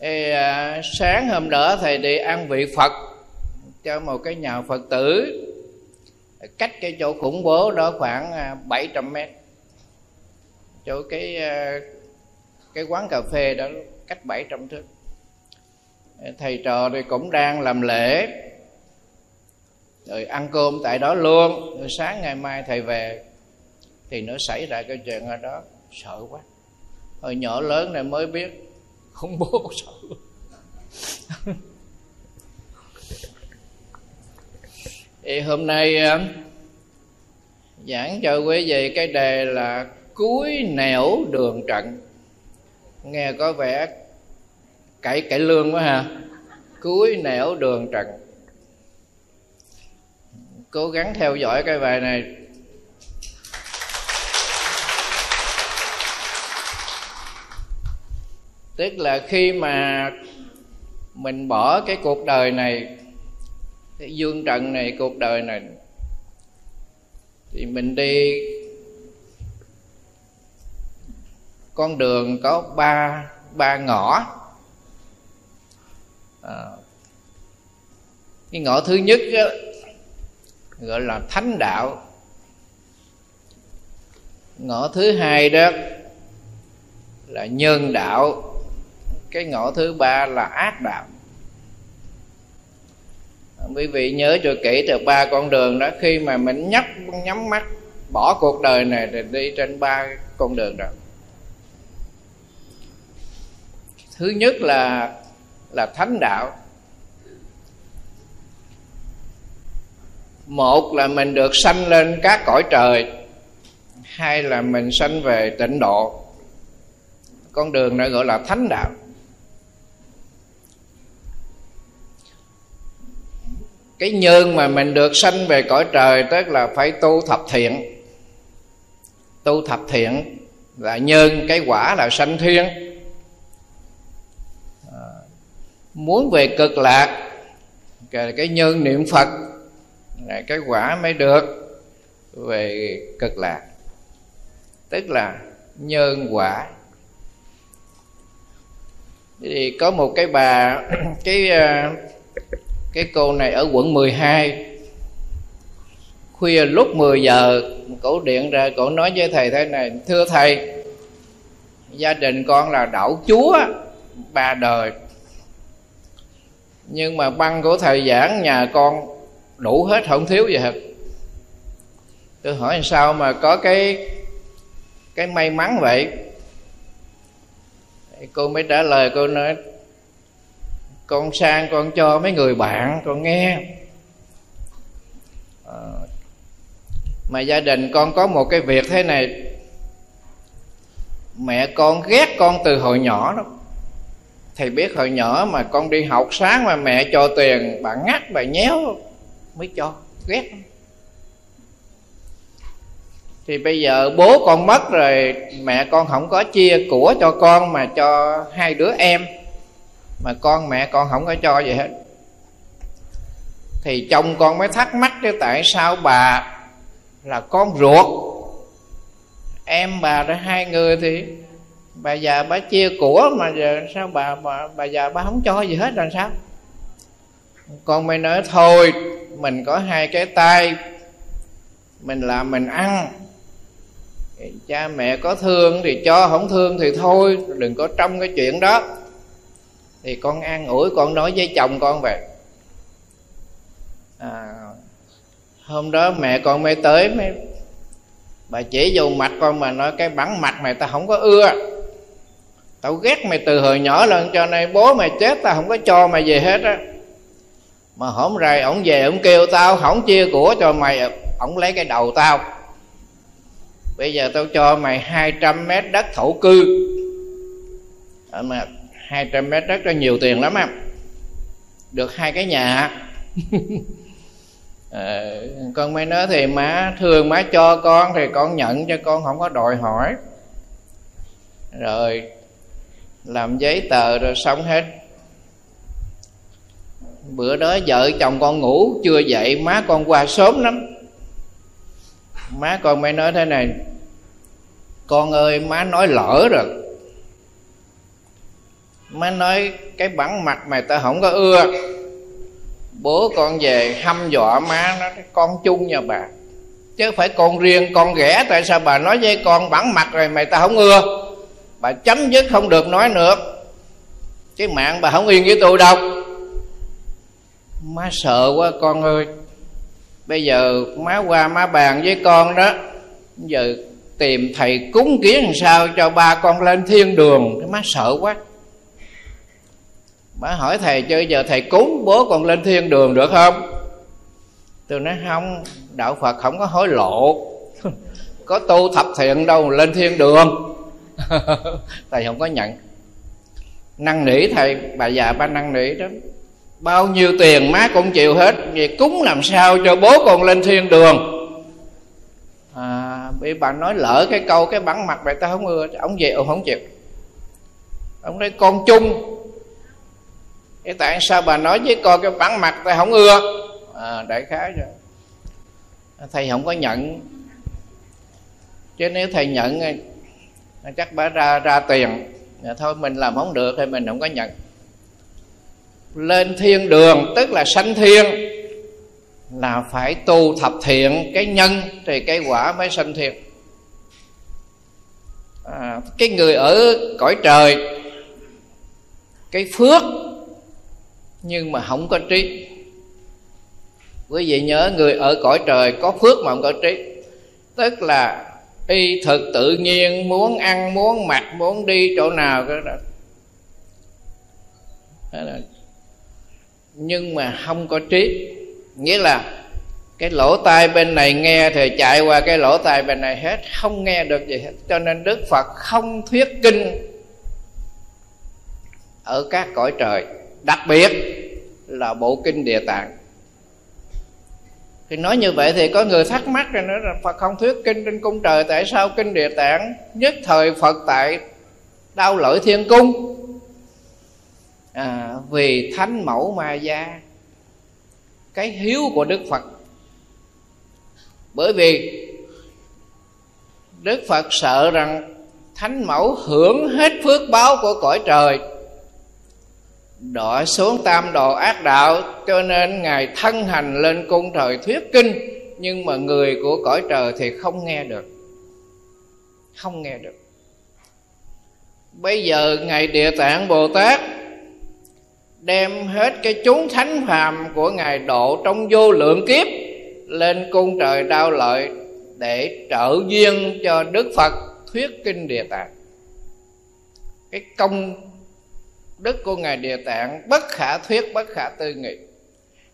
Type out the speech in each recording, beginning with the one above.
thì, à, sáng hôm đó thầy đi ăn vị phật cho một cái nhà phật tử. Cách cái chỗ khủng bố đó khoảng à, 700 mét. Chỗ cái à, cái quán cà phê đó cách 700 thước. Thầy trò thì cũng đang làm lễ rồi ăn cơm tại đó luôn. Rồi sáng ngày mai thầy về thì nó xảy ra cái chuyện ở đó. Sợ quá. Hồi nhỏ lớn này mới biết khủng bố sợ thì hôm nay à, giảng cho quý vị cái đề là cuối nẻo đường trận. Nghe có vẻ cải cải lương quá ha. Cuối nẻo đường trận. Cố gắng theo dõi cái bài này. Tức là khi mà mình bỏ cái cuộc đời này cái dương trần này cuộc đời này thì mình đi con đường có ba ba ngõ. À, cái ngõ thứ nhất đó, gọi là thánh đạo. Ngõ thứ hai đó là nhân đạo cái ngõ thứ ba là ác đạo. Quý vị nhớ cho kỹ từ ba con đường đó, khi mà mình nhắm nhắm mắt, bỏ cuộc đời này thì đi trên ba con đường đó. Thứ nhất là là thánh đạo. Một là mình được sanh lên các cõi trời. Hai là mình sanh về tịnh độ. Con đường này gọi là thánh đạo. Cái nhân mà mình được sanh về cõi trời tức là phải tu thập thiện. Tu thập thiện là nhân cái quả là sanh thiên. À, muốn về cực lạc cái nhân niệm phật cái quả mới được về cực lạc. Tức là nhân quả. Thì có một cái bà cái à, cái cô này ở quận 12 khuya lúc 10 giờ, cổ điện ra, cổ nói với thầy thế này, thưa thầy, gia đình con là đảo chúa ba đời. Nhưng mà băng của thầy giảng nhà con đủ hết, không thiếu gì hết. Tôi hỏi sao mà có cái cái may mắn vậy? Cô mới trả lời, cô nói con sang con cho mấy người bạn con nghe. À, mà gia đình con có một cái việc thế này. Mẹ con ghét con từ hồi nhỏ đó thầy biết hồi nhỏ mà con đi học sáng mà mẹ cho tiền bà ngắt bà nhéo mới cho. Ghét. Thì bây giờ bố con mất rồi mẹ con không có chia của cho con mà cho hai đứa em mà con mẹ con không có cho gì hết. Thì chồng con mới thắc mắc chứ tại sao bà là con ruột? Em bà đã hai người thì bà già bà chia của mà giờ sao bà bà, bà già bà không cho gì hết là sao? Con mới nói thôi mình có hai cái tay mình làm mình ăn. Cha mẹ có thương thì cho không thương thì thôi đừng có trong cái chuyện đó thì con an ủi con nói với chồng con vậy. À, hôm đó mẹ con mới tới mới bà chỉ vô mặt con mà nói cái bắn mặt mày ta không có ưa. Tao ghét mày từ hồi nhỏ lên cho nên bố mày chết tao không có cho mày về hết á. Mà hôm rày ổng về ổng kêu tao không chia của cho mày ổng lấy cái đầu tao. Bây giờ tao cho mày 200 mét đất thổ cư. Ờ, mà 200 mét đất đó nhiều tiền lắm á được hai cái nhà. À, con mới nói thì má thương má cho con thì con nhận cho con không có đòi hỏi. Rồi làm giấy tờ rồi xong hết. Bữa đó vợ chồng con ngủ chưa dậy má con qua sớm lắm. Má con mới nói thế này con ơi má nói lỡ rồi má nói cái bản mặt mày ta không có ưa. Bố con về hăm dọa má nó con chung nhà bà. Chứ phải con riêng, con ghẻ, tại sao bà nói với con bản mặt rồi mày ta không ưa? Bà chấm dứt không được nói nữa. Cái mạng bà không yên với tôi đâu. Má sợ quá con ơi. Bây giờ má qua má bàn với con đó. Giờ tìm thầy cúng kiến làm sao cho ba con lên thiên đường. Cái má sợ quá má hỏi thầy chơi giờ thầy cúng bố con lên thiên đường được không? Tôi nói không đạo phật không có hối lộ. Có tu thập thiện đâu lên thiên đường? Thầy không có nhận. Năn nỉ thầy bà già ba năn nỉ đó. Bao nhiêu tiền má cũng chịu hết vậy cúng làm sao cho bố con lên thiên đường? À, bị bà nói lỡ cái câu cái bắn mặt vậy ta không ưa ông về ông không chịu. Ông nói con chung cái tại sao bà nói với con cái bắn mặt tôi không ưa? À, đại khái rồi. Thầy không có nhận. Chứ nếu thầy nhận chắc bà ra ra tiền. Dạ, thôi mình làm không được thì mình không có nhận. Lên thiên đường tức là sanh thiên là phải tu thập thiện cái nhân thì cái quả mới sanh thiên. À, cái người ở cõi trời cái phước nhưng mà không có trí. Quý vị nhớ người ở cõi trời có phước mà không có trí. Tức là y thực tự nhiên, muốn ăn, muốn mặc, muốn đi chỗ nào cái đó nhưng mà không có trí. Nghĩa là cái lỗ tai bên này nghe thì chạy qua cái lỗ tai bên này hết. Không nghe được gì hết. Cho nên đức phật không thuyết kinh ở các cõi trời đặc biệt là bộ kinh địa tạng. Thì nói như vậy thì có người thắc mắc rồi nữa là Phật không thuyết kinh trên cung trời Tại sao kinh địa tạng nhất thời Phật tại đau lợi thiên cung? À, Vì thánh mẫu ma gia Cái hiếu của Đức Phật. Bởi vì Đức Phật sợ rằng Thánh mẫu hưởng hết phước báo của cõi trời đọa xuống tam đồ ác đạo, cho nên ngài thân hành lên cung trời thuyết kinh, nhưng mà người của cõi trời thì không nghe được. Không nghe được. Bây giờ ngài địa tạng bồ tát đem hết cái chúng thánh phàm của ngài độ trong vô lượng kiếp lên cung trời đau lợi để trợ duyên cho đức phật thuyết kinh địa tạng. Cái công đức của ngài địa tạng bất khả thuyết, bất khả tư nghị.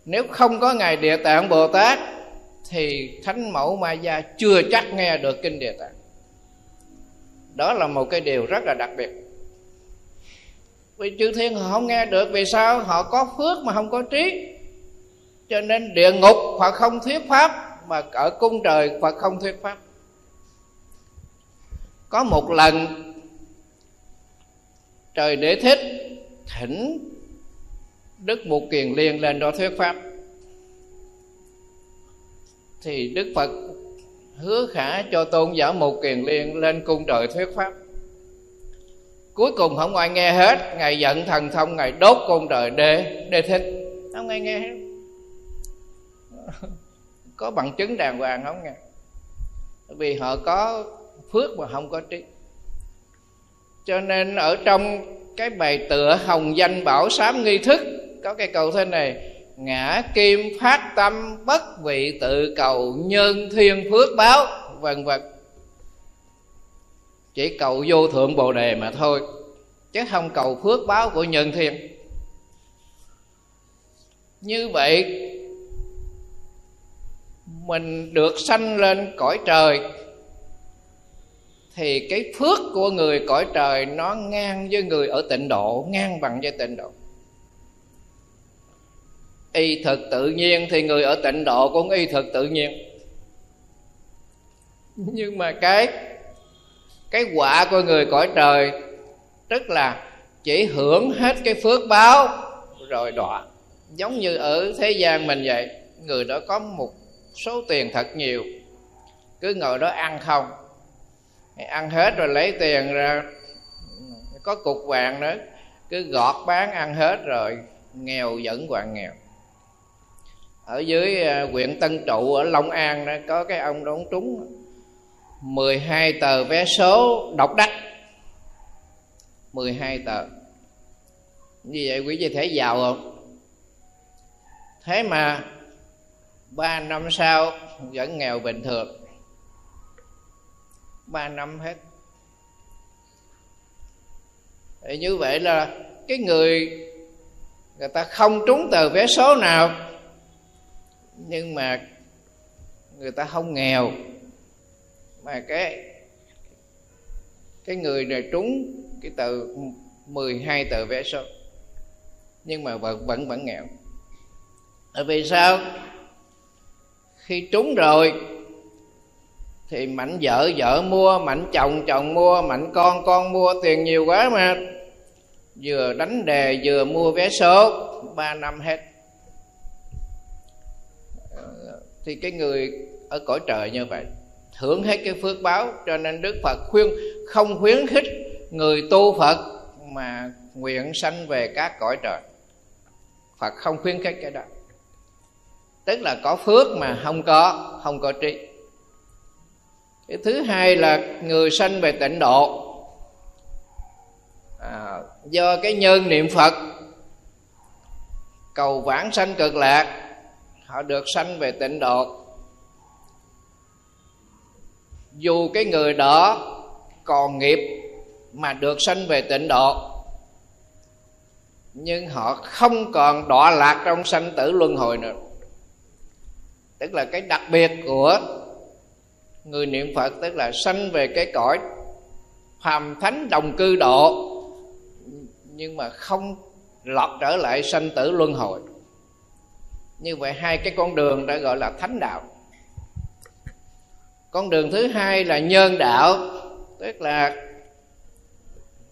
Nếu không có ngài địa tạng bồ tát, thì thánh mẫu ma gia chưa chắc nghe được kinh địa tạng. Đó là một cái điều rất là đặc biệt. Vì chư thiên họ không nghe được, vì sao? Họ có phước mà không có trí. Cho nên địa ngục họ không thuyết pháp, mà ở cung trời Phật không thuyết pháp. Có một lần trời để thích, thỉnh đức mục kiền liên lên đó thuyết pháp. Thì đức phật hứa khả cho tôn giả mục kiền liên lên cung trời thuyết pháp. Cuối cùng không ai nghe hết, ngài giận thần thông, ngài đốt cung trời đế đế thích. Không ai nghe hết. Có bằng chứng đàng hoàng không nghe? Vì họ có phước mà không có trí cho nên ở trong cái bài tựa hồng danh bảo sám nghi thức, có cái câu thế này, ngã kim phát tâm bất vị tự cầu nhân thiên phước báo, vân vân. Chỉ cầu vô thượng bồ đề mà thôi, chứ không cầu phước báo của nhân thiên. Như vậy, mình được sanh lên cõi trời thì cái phước của người cõi trời nó ngang với người ở tịnh độ, ngang bằng với tịnh độ. Y thực tự nhiên thì người ở tịnh độ cũng y thực tự nhiên. Nhưng mà cái cái quả của người cõi trời, tức là chỉ hưởng hết cái phước báo, rồi đọa. Giống như ở thế gian mình vậy, người đó có một số tiền thật nhiều, cứ ngồi đó ăn không ăn hết rồi lấy tiền ra. Có cục vàng nữa. Cứ gọt bán ăn hết rồi. Nghèo vẫn còn nghèo. Ở dưới à, huyện Tân Trụ ở Long An đó, có cái ông đón trúng 12 tờ vé số độc đắc. 12 tờ. Như vậy quý vị thấy giàu không? Thế mà ba năm sau vẫn nghèo bình thường ba năm hết. Thì như vậy là cái người người ta không trúng tờ vé số nào, nhưng mà người ta không nghèo. Mà cái cái người này trúng cái tờ 12 tờ vé số, nhưng mà vẫn vẫn vẫn nghèo. Tại vì sao? Khi trúng rồi thì mạnh vợ vợ mua mạnh chồng chồng mua mạnh con con mua, tiền nhiều quá mà. Vừa đánh đề, vừa mua vé số, ba năm hết. Thì cái người ở cõi trời như vậy hưởng hết cái phước báo, cho nên đức phật khuyên, không khuyến khích người tu phật mà nguyện sanh về các cõi trời. Phật không khuyến khích cái đó. Tức là có phước mà không có không có trí cái thứ hai là người sanh về tịnh độ. À, do cái nhân niệm phật cầu vãng sanh cực lạc họ được sanh về tịnh độ. Dù cái người đó còn nghiệp mà được sanh về tịnh độ nhưng họ không còn đọa lạc trong sanh tử luân hồi nữa. Tức là cái đặc biệt của người niệm phật tức là sanh về cái cõi phàm thánh đồng cư độ, nhưng mà không lọt trở lại sanh tử luân hồi. Như vậy hai cái con đường đã gọi là thánh đạo. Con đường thứ hai là nhân đạo, tức là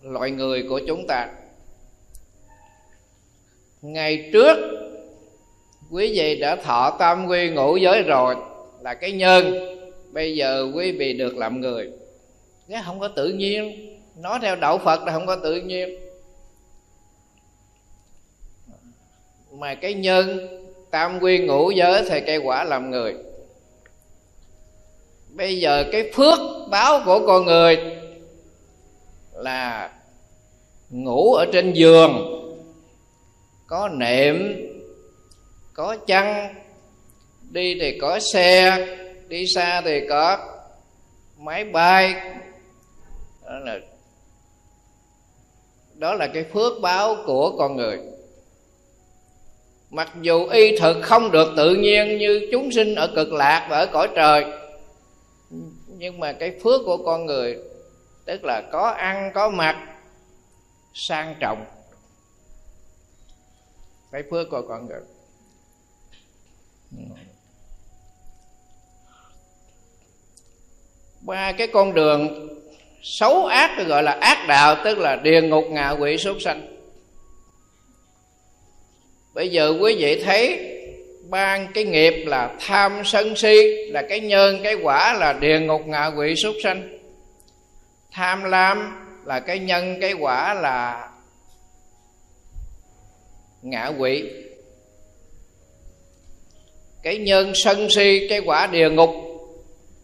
loại người của chúng ta. Ngày trước, quý vị đã thọ tam quy ngũ giới rồi, là cái nhân bây giờ quý vị được làm người. Cái không có tự nhiên, nói theo đạo phật là không có tự nhiên. Mà cái nhân, tam quy ngũ giới thì cây quả làm người. Bây giờ cái phước báo của con người là ngủ ở trên giường, có nệm, có chăn, đi thì có xe đi xa thì có máy bay. Đó là đó là cái phước báo của con người. Mặc dù y thực không được tự nhiên như chúng sinh ở cực lạc và ở cõi trời, nhưng mà cái phước của con người, tức là có ăn, có mặc, sang trọng. Cái phước của con người. Ba cái con đường xấu ác gọi là ác đạo, tức là địa ngục ngạ quỷ súc sanh. Bây giờ quý vị thấy ban cái nghiệp là tham sân si, là cái nhân cái quả là địa ngục ngạ quỷ súc sanh. Tham lam là cái nhân, cái quả là ngạ quỷ. Cái nhân sân si, cái quả địa ngục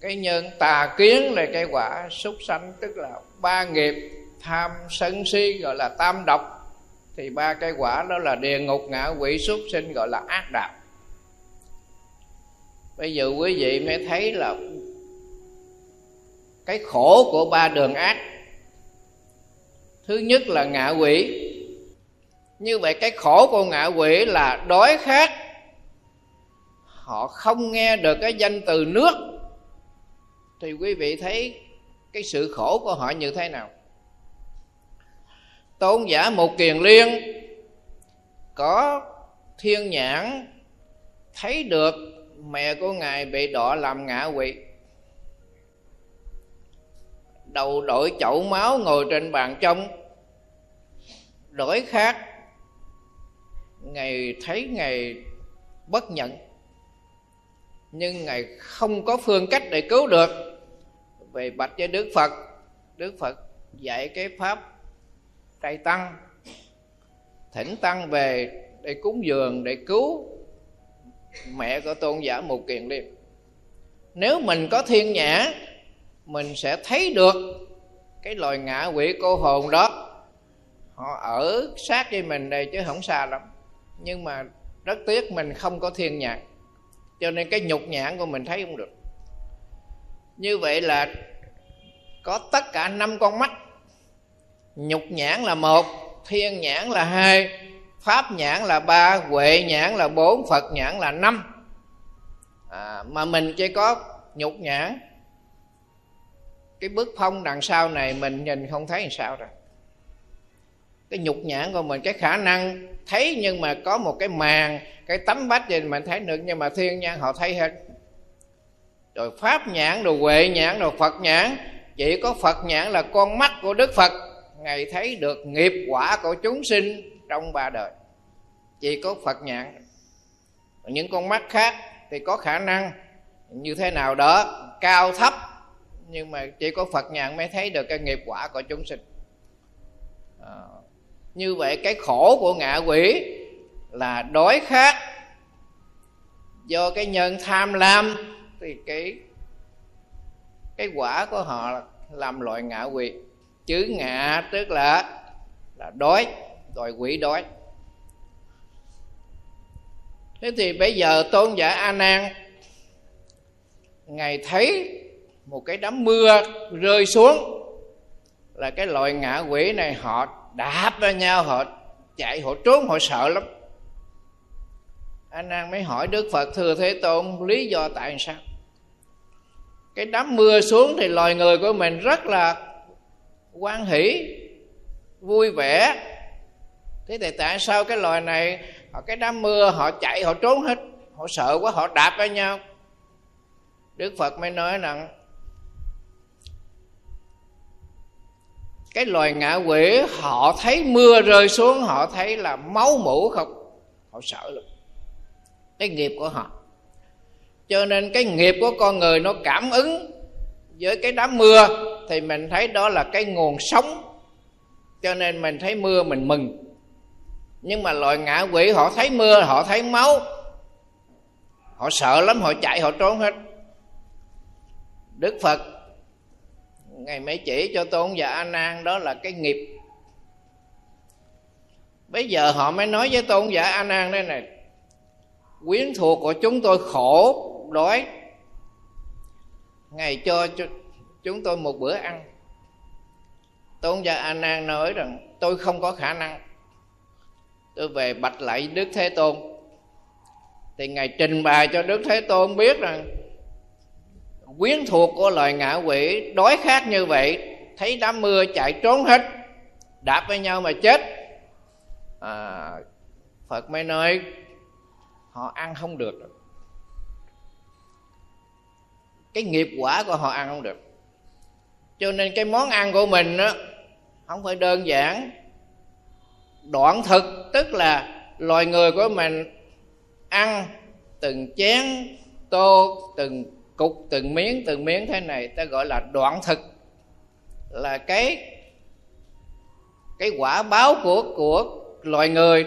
cái nhân tà kiến là cái quả súc sanh, tức là ba nghiệp, tham sân si, gọi là tam độc, thì ba cái quả đó là địa ngục ngạ quỷ, súc sinh, gọi là ác đạo. Bây giờ quý vị mới thấy là cái khổ của ba đường ác. Thứ nhất là ngạ quỷ. Như vậy cái khổ của ngạ quỷ là đói khát. Họ không nghe được cái danh từ nước thì quý vị thấy cái sự khổ của họ như thế nào? Tôn giả một kiền liên có thiên nhãn, thấy được mẹ của ngài bị đọa làm ngạ quỷ. Đầu đội chậu máu ngồi trên bàn trong đổi khác, ngài thấy ngài bất nhận. Nhưng ngài không có phương cách để cứu được về bạch với đức phật. Đức phật dạy cái pháp trai tăng, thỉnh tăng về để cúng dường, để cứu mẹ của tôn giả một kiền Liên. nếu mình có thiên nhã, mình sẽ thấy được cái loài ngạ quỷ cô hồn đó. Họ ở sát với mình đây chứ không xa lắm. Nhưng mà rất tiếc mình không có thiên nhãn cho nên cái nhục nhãn của mình thấy không được như vậy là có tất cả năm con mắt. Nhục nhãn là một thiên nhãn là hai pháp nhãn là ba huệ nhãn là bốn phật nhãn là năm. À, mà mình chỉ có nhục nhãn. Cái bức phong đằng sau này mình nhìn không thấy làm sao rồi. Cái nhục nhãn của mình cái khả năng thấy nhưng mà có một cái màn cái tấm bách gì mình thấy được nhưng mà thiên nhãn họ thấy hết rồi pháp nhãn rồi huệ nhãn rồi phật nhãn. Chỉ có phật nhãn là con mắt của đức phật. Ngài thấy được nghiệp quả của chúng sinh trong ba đời. Chỉ có phật nhãn. Những con mắt khác thì có khả năng như thế nào đó cao thấp nhưng mà chỉ có phật nhãn mới thấy được cái nghiệp quả của chúng sinh. À, như vậy cái khổ của ngạ quỷ là đói khát do cái nhân tham lam thì cái cái quả của họ là làm loại ngạ quỷ chữ ngạ tức là là đói rồi quỷ đói. Thế thì bây giờ tôn giả a nan, ngài thấy một cái đám mưa rơi xuống, là cái loại ngạ quỷ này họ đạp vào nhau, họ chạy, họ trốn, họ sợ lắm. Anh Nan mới hỏi đức phật, thưa thế tôn, lý do tại sao? Cái đám mưa xuống thì loài người của mình rất là quan hỷ, vui vẻ. Thế thì tại sao cái loài này, họ, cái đám mưa, họ chạy, họ trốn hết? Họ sợ quá, họ đạp vào nhau. Đức phật mới nói rằng, cái loài ngạ quỷ, họ thấy mưa rơi xuống, họ thấy là máu mũ không? Họ sợ lắm. Cái nghiệp của họ cho nên cái nghiệp của con người nó cảm ứng với cái đám mưa, thì mình thấy đó là cái nguồn sống. Cho nên mình thấy mưa mình mừng. Nhưng mà loài ngạ quỷ, họ thấy mưa, họ thấy máu. Họ sợ lắm, họ chạy, họ trốn hết. Đức phật, ngài mới chỉ cho tôn giả a nan đó là cái nghiệp. Bây giờ họ mới nói với tôn giả a nan đây này, quyến thuộc của chúng tôi khổ đói. Ngài cho chúng tôi một bữa ăn. Tôn giả a nan nói rằng tôi không có khả năng. Tôi về bạch lại đức thế tôn. Thì ngài trình bày cho đức thế tôn biết rằng quyến thuộc của loài ngạ quỷ đói khát như vậy thấy đám mưa chạy trốn hết đạp với nhau mà chết. À, phật mới nói họ ăn không được cái nghiệp quả của họ ăn không được. Cho nên cái món ăn của mình đó không phải đơn giản. Đoạn thực, tức là loài người của mình ăn từng chén tô, từng cục, từng miếng từng miếng thế này, ta gọi là đoạn thực. Là cái cái quả báo của của loài người.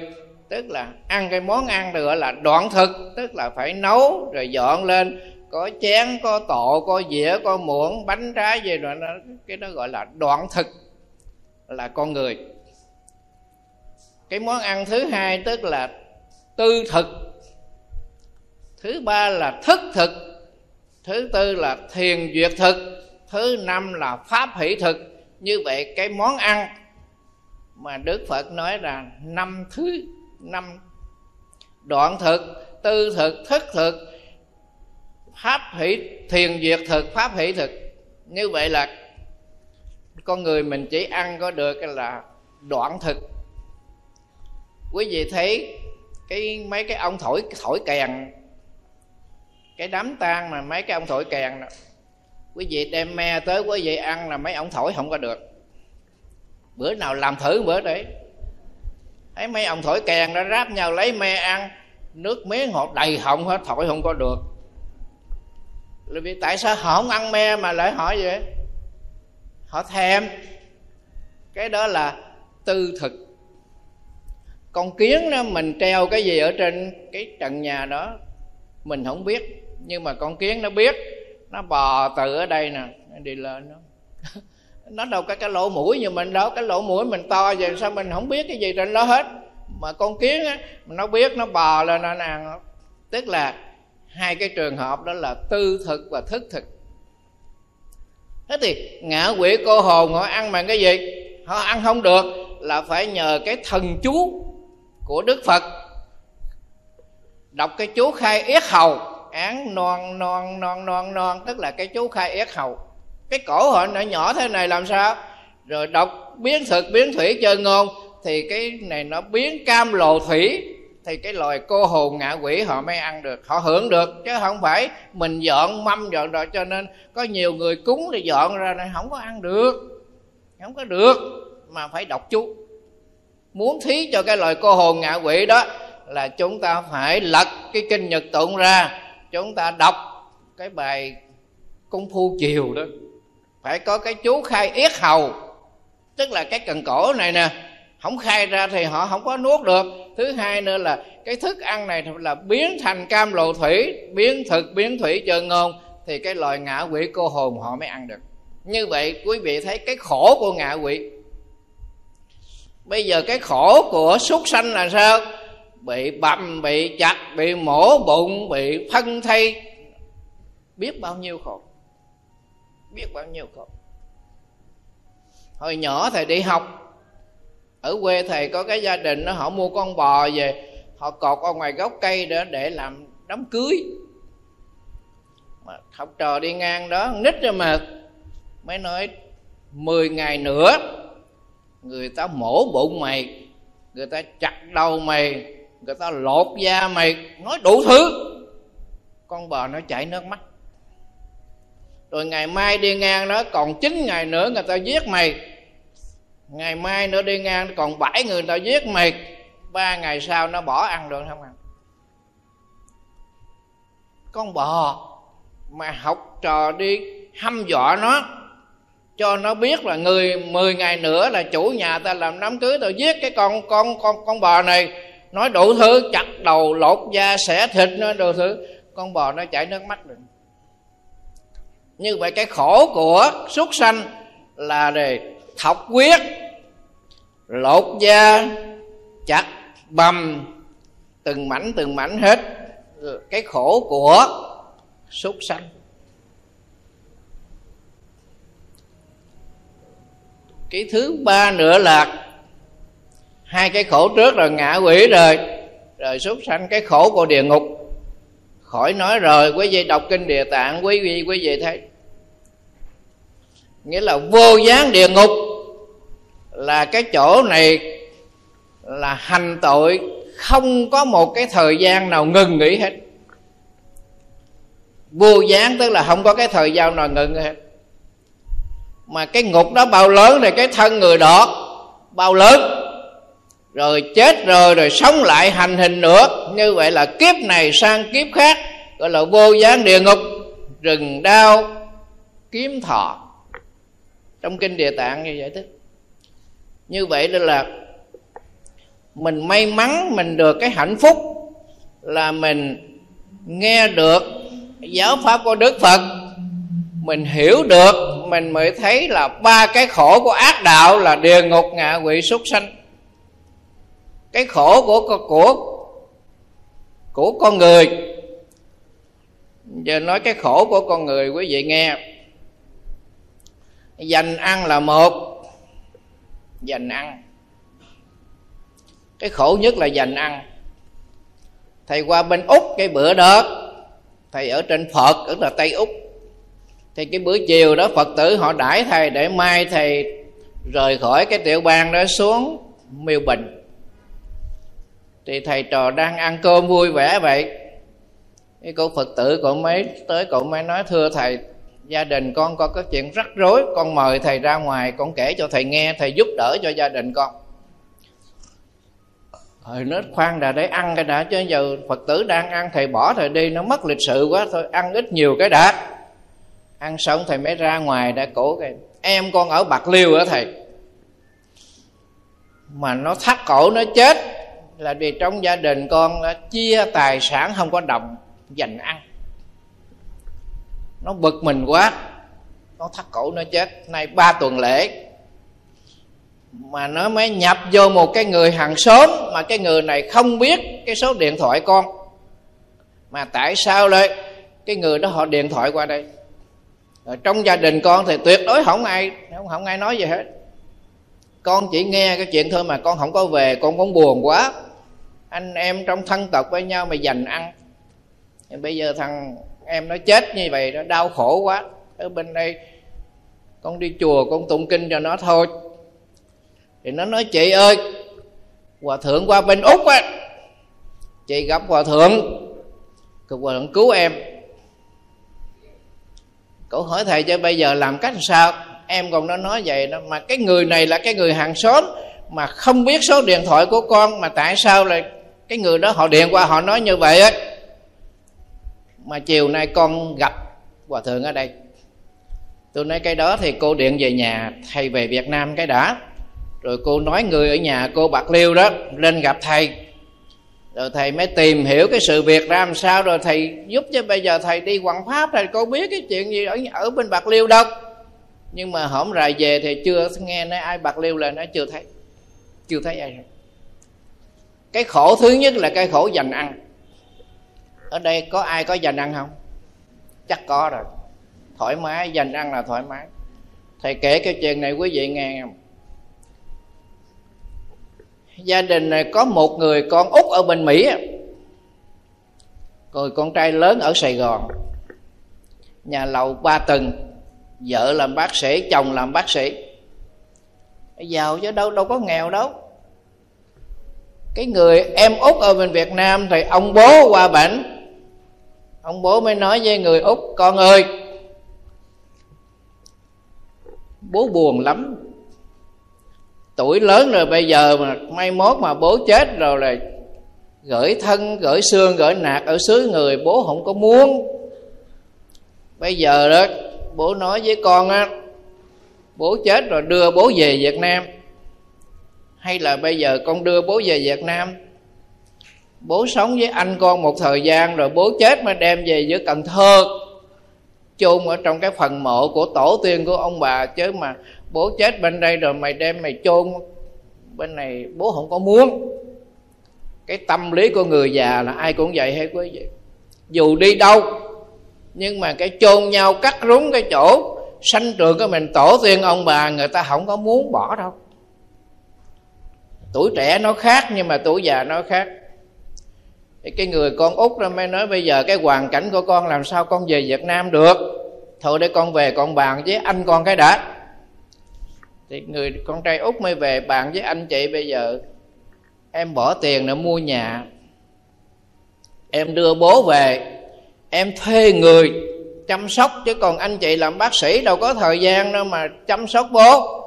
Tức là ăn cái món ăn được gọi là đoạn thực, tức là phải nấu rồi dọn lên có chén, có tổ, có dĩa, có muỗng, bánh trái gì rồi nó, cái đó gọi là đoạn thực, là con người. Cái món ăn thứ hai tức là tư thực. Thứ ba là thức thực. Thứ tư là thiền duyệt thực. Thứ năm là pháp hỷ thực. Như vậy cái món ăn mà đức phật nói là năm thứ, năm đoạn thực, tư thực, thức thực pháp hỷ thiền diệt thực, pháp hỷ thực. Như vậy là con người mình chỉ ăn có được là đoạn thực. Quý vị thấy cái, mấy cái ông thổi thổi kèn, cái đám tang mà mấy cái ông thổi kèn đó, quý vị đem me tới quý vị ăn là mấy ông thổi không có được. Bữa nào làm thử bữa đấy. Thấy mấy ông thổi kèn nó ráp nhau lấy me ăn, nước miếng họ đầy họng hết, thổi không có được là vì tại sao họ không ăn me mà lại hỏi vậy? Họ thèm. Cái đó là tư thực. Con kiến đó, mình treo cái gì ở trên cái trần nhà đó, mình không biết. Nhưng mà con kiến nó biết. Nó bò từ ở đây nè, nó đi lên nó nó đâu có cái lỗ mũi như mình đâu. Cái lỗ mũi mình to vậy, sao mình không biết cái gì trên đó hết? Mà con kiến á, nó biết, nó bò lên nó ăn tức là hai cái trường hợp đó là tư thực và thức thực. Thế thì ngã quỷ cô hồn họ ăn bằng cái gì? Họ ăn không được là phải nhờ cái thần chú của đức phật. Đọc cái chú khai yết hầu, án non non non non non tức là cái chú khai yết hầu. Cái cổ họ nhỏ nhỏ thế này làm sao? Rồi đọc biến thực, biến thủy chơi ngôn, thì cái này nó biến cam lồ thủy thì cái loài cô hồn ngạ quỷ họ mới ăn được, họ hưởng được, chứ không phải mình dọn mâm dọn rồi cho nên có nhiều người cúng thì dọn ra này không có ăn được, không có được, mà phải đọc chú. Muốn thí cho cái loài cô hồn ngạ quỷ đó là chúng ta phải lật cái kinh nhật tụng ra, chúng ta đọc cái bài công phu chiều đó. Phải có cái chú khai yết hầu, tức là cái cần cổ này nè, không khai ra thì họ không có nuốt được thứ hai nữa là cái thức ăn này là biến thành cam lộ thủy, biến thực, biến thủy chờ ngôn thì cái loài ngạ quỷ cô hồn họ mới ăn được. Như vậy, quý vị thấy cái khổ của ngạ quỷ. Bây giờ cái khổ của súc sanh là sao? Bị bầm bị chặt, bị mổ bụng, bị phân thây biết bao nhiêu khổ? Biết bao nhiêu khổ? Hồi nhỏ thầy đi học ở quê thầy có cái gia đình nó họ mua con bò về, họ cột ở ngoài gốc cây để để làm đám cưới. Mà học trò đi ngang đó nít ra mà, mới nói 10 ngày nữa, người ta mổ bụng mày, người ta chặt đầu mày, người ta lột da mày, nói đủ thứ. Con bò nó chảy nước mắt. Rồi ngày mai đi ngang đó, còn 9 ngày nữa, người ta giết mày ngày mai nữa đi ngang, còn bảy người ta giết mệt. Ba ngày sau nó bỏ ăn được không ạ? Con bò mà học trò đi hăm dọa nó, cho nó biết là người 10 ngày nữa là chủ nhà ta làm đám cưới, tao giết cái con con con con bò này. Nói đủ thứ, chặt đầu, lột da, xẻ thịt nó đủ thứ. Con bò nó chảy nước mắt được như vậy cái khổ của súc sanh là để thọc quyết lột da, chặt bầm, từng mảnh từng mảnh hết cái khổ của súc sanh. Cái thứ ba nữa là hai cái khổ trước rồi ngạ quỷ rồi rồi súc sanh cái khổ của địa ngục. Khỏi nói rồi, quý vị đọc kinh địa tạng, quý vị quý vị thấy. Nghĩa là vô gián địa ngục là cái chỗ này là hành tội, không có một cái thời gian nào ngừng nghỉ hết. Vô gián tức là không có cái thời gian nào ngừng hết. Mà cái ngục đó bao lớn thì cái thân người đó bao lớn. Rồi chết rồi rồi sống lại hành hình nữa. Như vậy là kiếp này sang kiếp khác, gọi là vô gián địa ngục, rừng đau kiếm thọ. Trong kinh địa tạng như giải thích như vậy nên là mình may mắn, mình được cái hạnh phúc là mình nghe được giáo pháp của đức phật. Mình hiểu được, mình mới thấy là ba cái khổ của ác đạo là địa ngục, ngạ quỷ, súc sanh. Cái khổ của của của con người. Giờ nói cái khổ của con người, quý vị nghe. Dành ăn là một dành ăn. Cái khổ nhất là dành ăn. Thầy qua bên úc cái bữa đó, thầy ở trên phật ở là tây úc. Thì cái bữa chiều đó phật tử họ đãi thầy để mai thầy rời khỏi cái tiểu bang đó xuống miêu bình. Thì thầy trò đang ăn cơm vui vẻ vậy. Cái cô phật tử cậu mới tới, cậu mới nói, thưa thầy gia đình con có cái chuyện rắc rối, con mời thầy ra ngoài, con kể cho thầy nghe, thầy giúp đỡ cho gia đình con. Thầy nó khoan đã để ăn cái đã, chứ giờ Phật tử đang ăn, thầy bỏ thầy đi, nó mất lịch sự quá, thôi ăn ít nhiều cái đã. Ăn xong thầy mới ra ngoài, đã cổ cái, em con ở bạc liêu hả thầy? Mà nó thắt cổ, nó chết. Là vì trong gia đình con chia tài sản, không có đồng dành ăn nó bực mình quá. Nó thắt cổ nó chết. Nay ba tuần lễ. Mà nó mới nhập vô một cái người hàng xóm mà cái người này không biết cái số điện thoại con. Mà tại sao lại cái người đó họ điện thoại qua đây? Rồi trong gia đình con thì tuyệt đối không ai không, không ai nói gì hết. Con chỉ nghe cái chuyện thôi mà con không có về con cũng buồn quá. Anh em trong thân tộc với nhau mà dành ăn. Bây giờ thằng em nó chết như vậy nó đau khổ quá. Ở bên đây, con đi chùa con tụng kinh cho nó thôi. Thì nó nói, chị ơi, hòa thượng qua bên úc á, chị gặp hòa thượng. Cực hòa thượng cứu em. Cậu hỏi thầy cho bây giờ làm cách sao? Em còn nó nói vậy đó, mà cái người này là cái người hàng xóm, mà không biết số điện thoại của con, mà tại sao lại cái người đó họ điện qua họ nói như vậy ấy mà chiều nay con gặp hòa thượng ở đây. Tôi nói cái đó thì cô điện về nhà, thầy về việt nam cái đã. Rồi cô nói người ở nhà cô bạc liêu đó, lên gặp thầy. Rồi thầy mới tìm hiểu cái sự việc ra làm sao. Rồi thầy giúp cho bây giờ thầy đi quảng pháp, thầy cô biết cái chuyện gì ở ở bên bạc liêu đâu. Nhưng mà hổm rày về thì chưa nghe nói ai bạc liêu là nó chưa thấy. Chưa thấy ai. Hết cái khổ thứ nhất là cái khổ dành ăn ở đây có ai có dành ăn không? Chắc có rồi. Thoải mái, dành ăn là thoải mái. Thầy kể cái chuyện này quý vị nghe. Không gia đình này có một người con út ở bên mỹ rồi con trai lớn ở sài gòn. Nhà lầu ba tầng. Vợ làm bác sĩ, chồng làm bác sĩ. Giàu chứ đâu đâu có nghèo đâu. Cái người em út ở bên việt nam thì ông bố qua bệnh ông bố mới nói với người út con ơi, bố buồn lắm. Tuổi lớn rồi bây giờ mà may mốt mà bố chết rồi là gửi thân, gửi xương, gửi nạc ở xứ người bố không có muốn. Bây giờ đó, bố nói với con á, bố chết rồi đưa bố về việt nam. Hay là bây giờ con đưa bố về việt nam? Bố sống với anh con một thời gian rồi bố chết mà đem về giữa cần thơ. Chôn ở trong cái phần mộ của tổ tiên của ông bà, chứ mà bố chết bên đây rồi mày đem mày chôn bên này bố không có muốn. Cái tâm lý của người già là ai cũng vậy hết quý vị. Dù đi đâu, nhưng mà cái chôn nhau cắt rúng cái chỗ sanh trường của mình, tổ tiên ông bà, người ta không có muốn bỏ đâu. Tuổi trẻ nó khác, nhưng mà tuổi già nó khác cái người con út nó mới nói, bây giờ cái hoàn cảnh của con làm sao con về việt nam được? Thôi để con về con bàn với anh con cái đã. Thì người con trai út mới về bàn với anh chị, bây giờ em bỏ tiền để mua nhà, em đưa bố về, em thuê người chăm sóc, chứ còn anh chị làm bác sĩ đâu có thời gian đâu mà chăm sóc bố.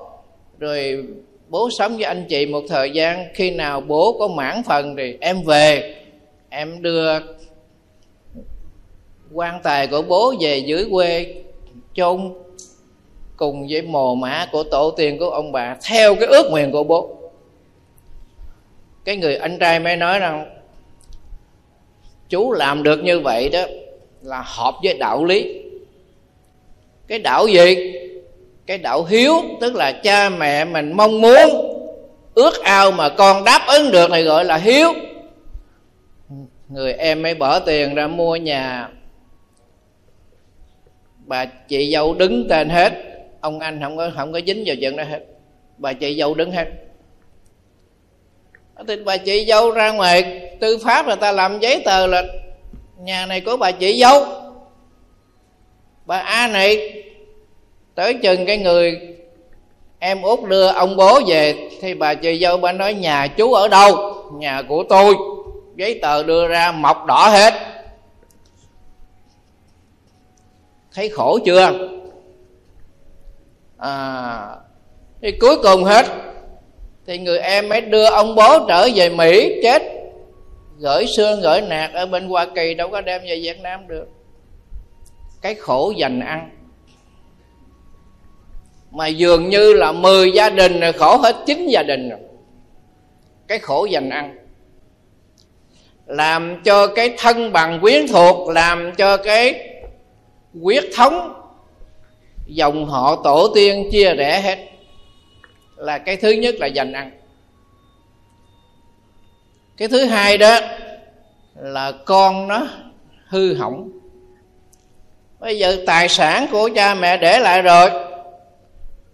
Rồi bố sống với anh chị một thời gian, khi nào bố có mãn phần thì em về em đưa quan tài của bố về dưới quê chôn cùng với mồ mã của tổ tiên của ông bà theo cái ước nguyện của bố. Cái người anh trai mới nói rằng, chú làm được như vậy đó là hợp với đạo lý. Cái đạo gì? Cái đạo hiếu, tức là cha mẹ mình mong muốn, ước ao mà con đáp ứng được này gọi là hiếu người em mới bỏ tiền ra mua nhà. Bà chị dâu đứng tên hết. Ông anh không có không có dính vào chuyện đó hết. Bà chị dâu đứng hết. Thì bà chị dâu ra ngoài, tư pháp là ta làm giấy tờ là nhà này của bà chị dâu. Bà a này, tới chừng cái người em út đưa ông bố về, thì bà chị dâu bà nói, nhà chú ở đâu? Nhà của tôi giấy tờ đưa ra, mọc đỏ hết. Thấy khổ chưa? À thì cuối cùng hết. Thì người em mới đưa ông bố trở về mỹ, chết. Gửi xương, gửi nạt ở bên hoa kỳ, đâu có đem về việt nam được. Cái khổ dành ăn. Mà dường như là 10 gia đình rồi, khổ hết chín gia đình rồi. Cái khổ dành ăn làm cho cái thân bằng quyến thuộc, làm cho cái quyết thống. Dòng họ tổ tiên chia rẽ hết. Là cái thứ nhất là dành ăn. Cái thứ hai đó là con nó hư hỏng. Bây giờ tài sản của cha mẹ để lại rồi.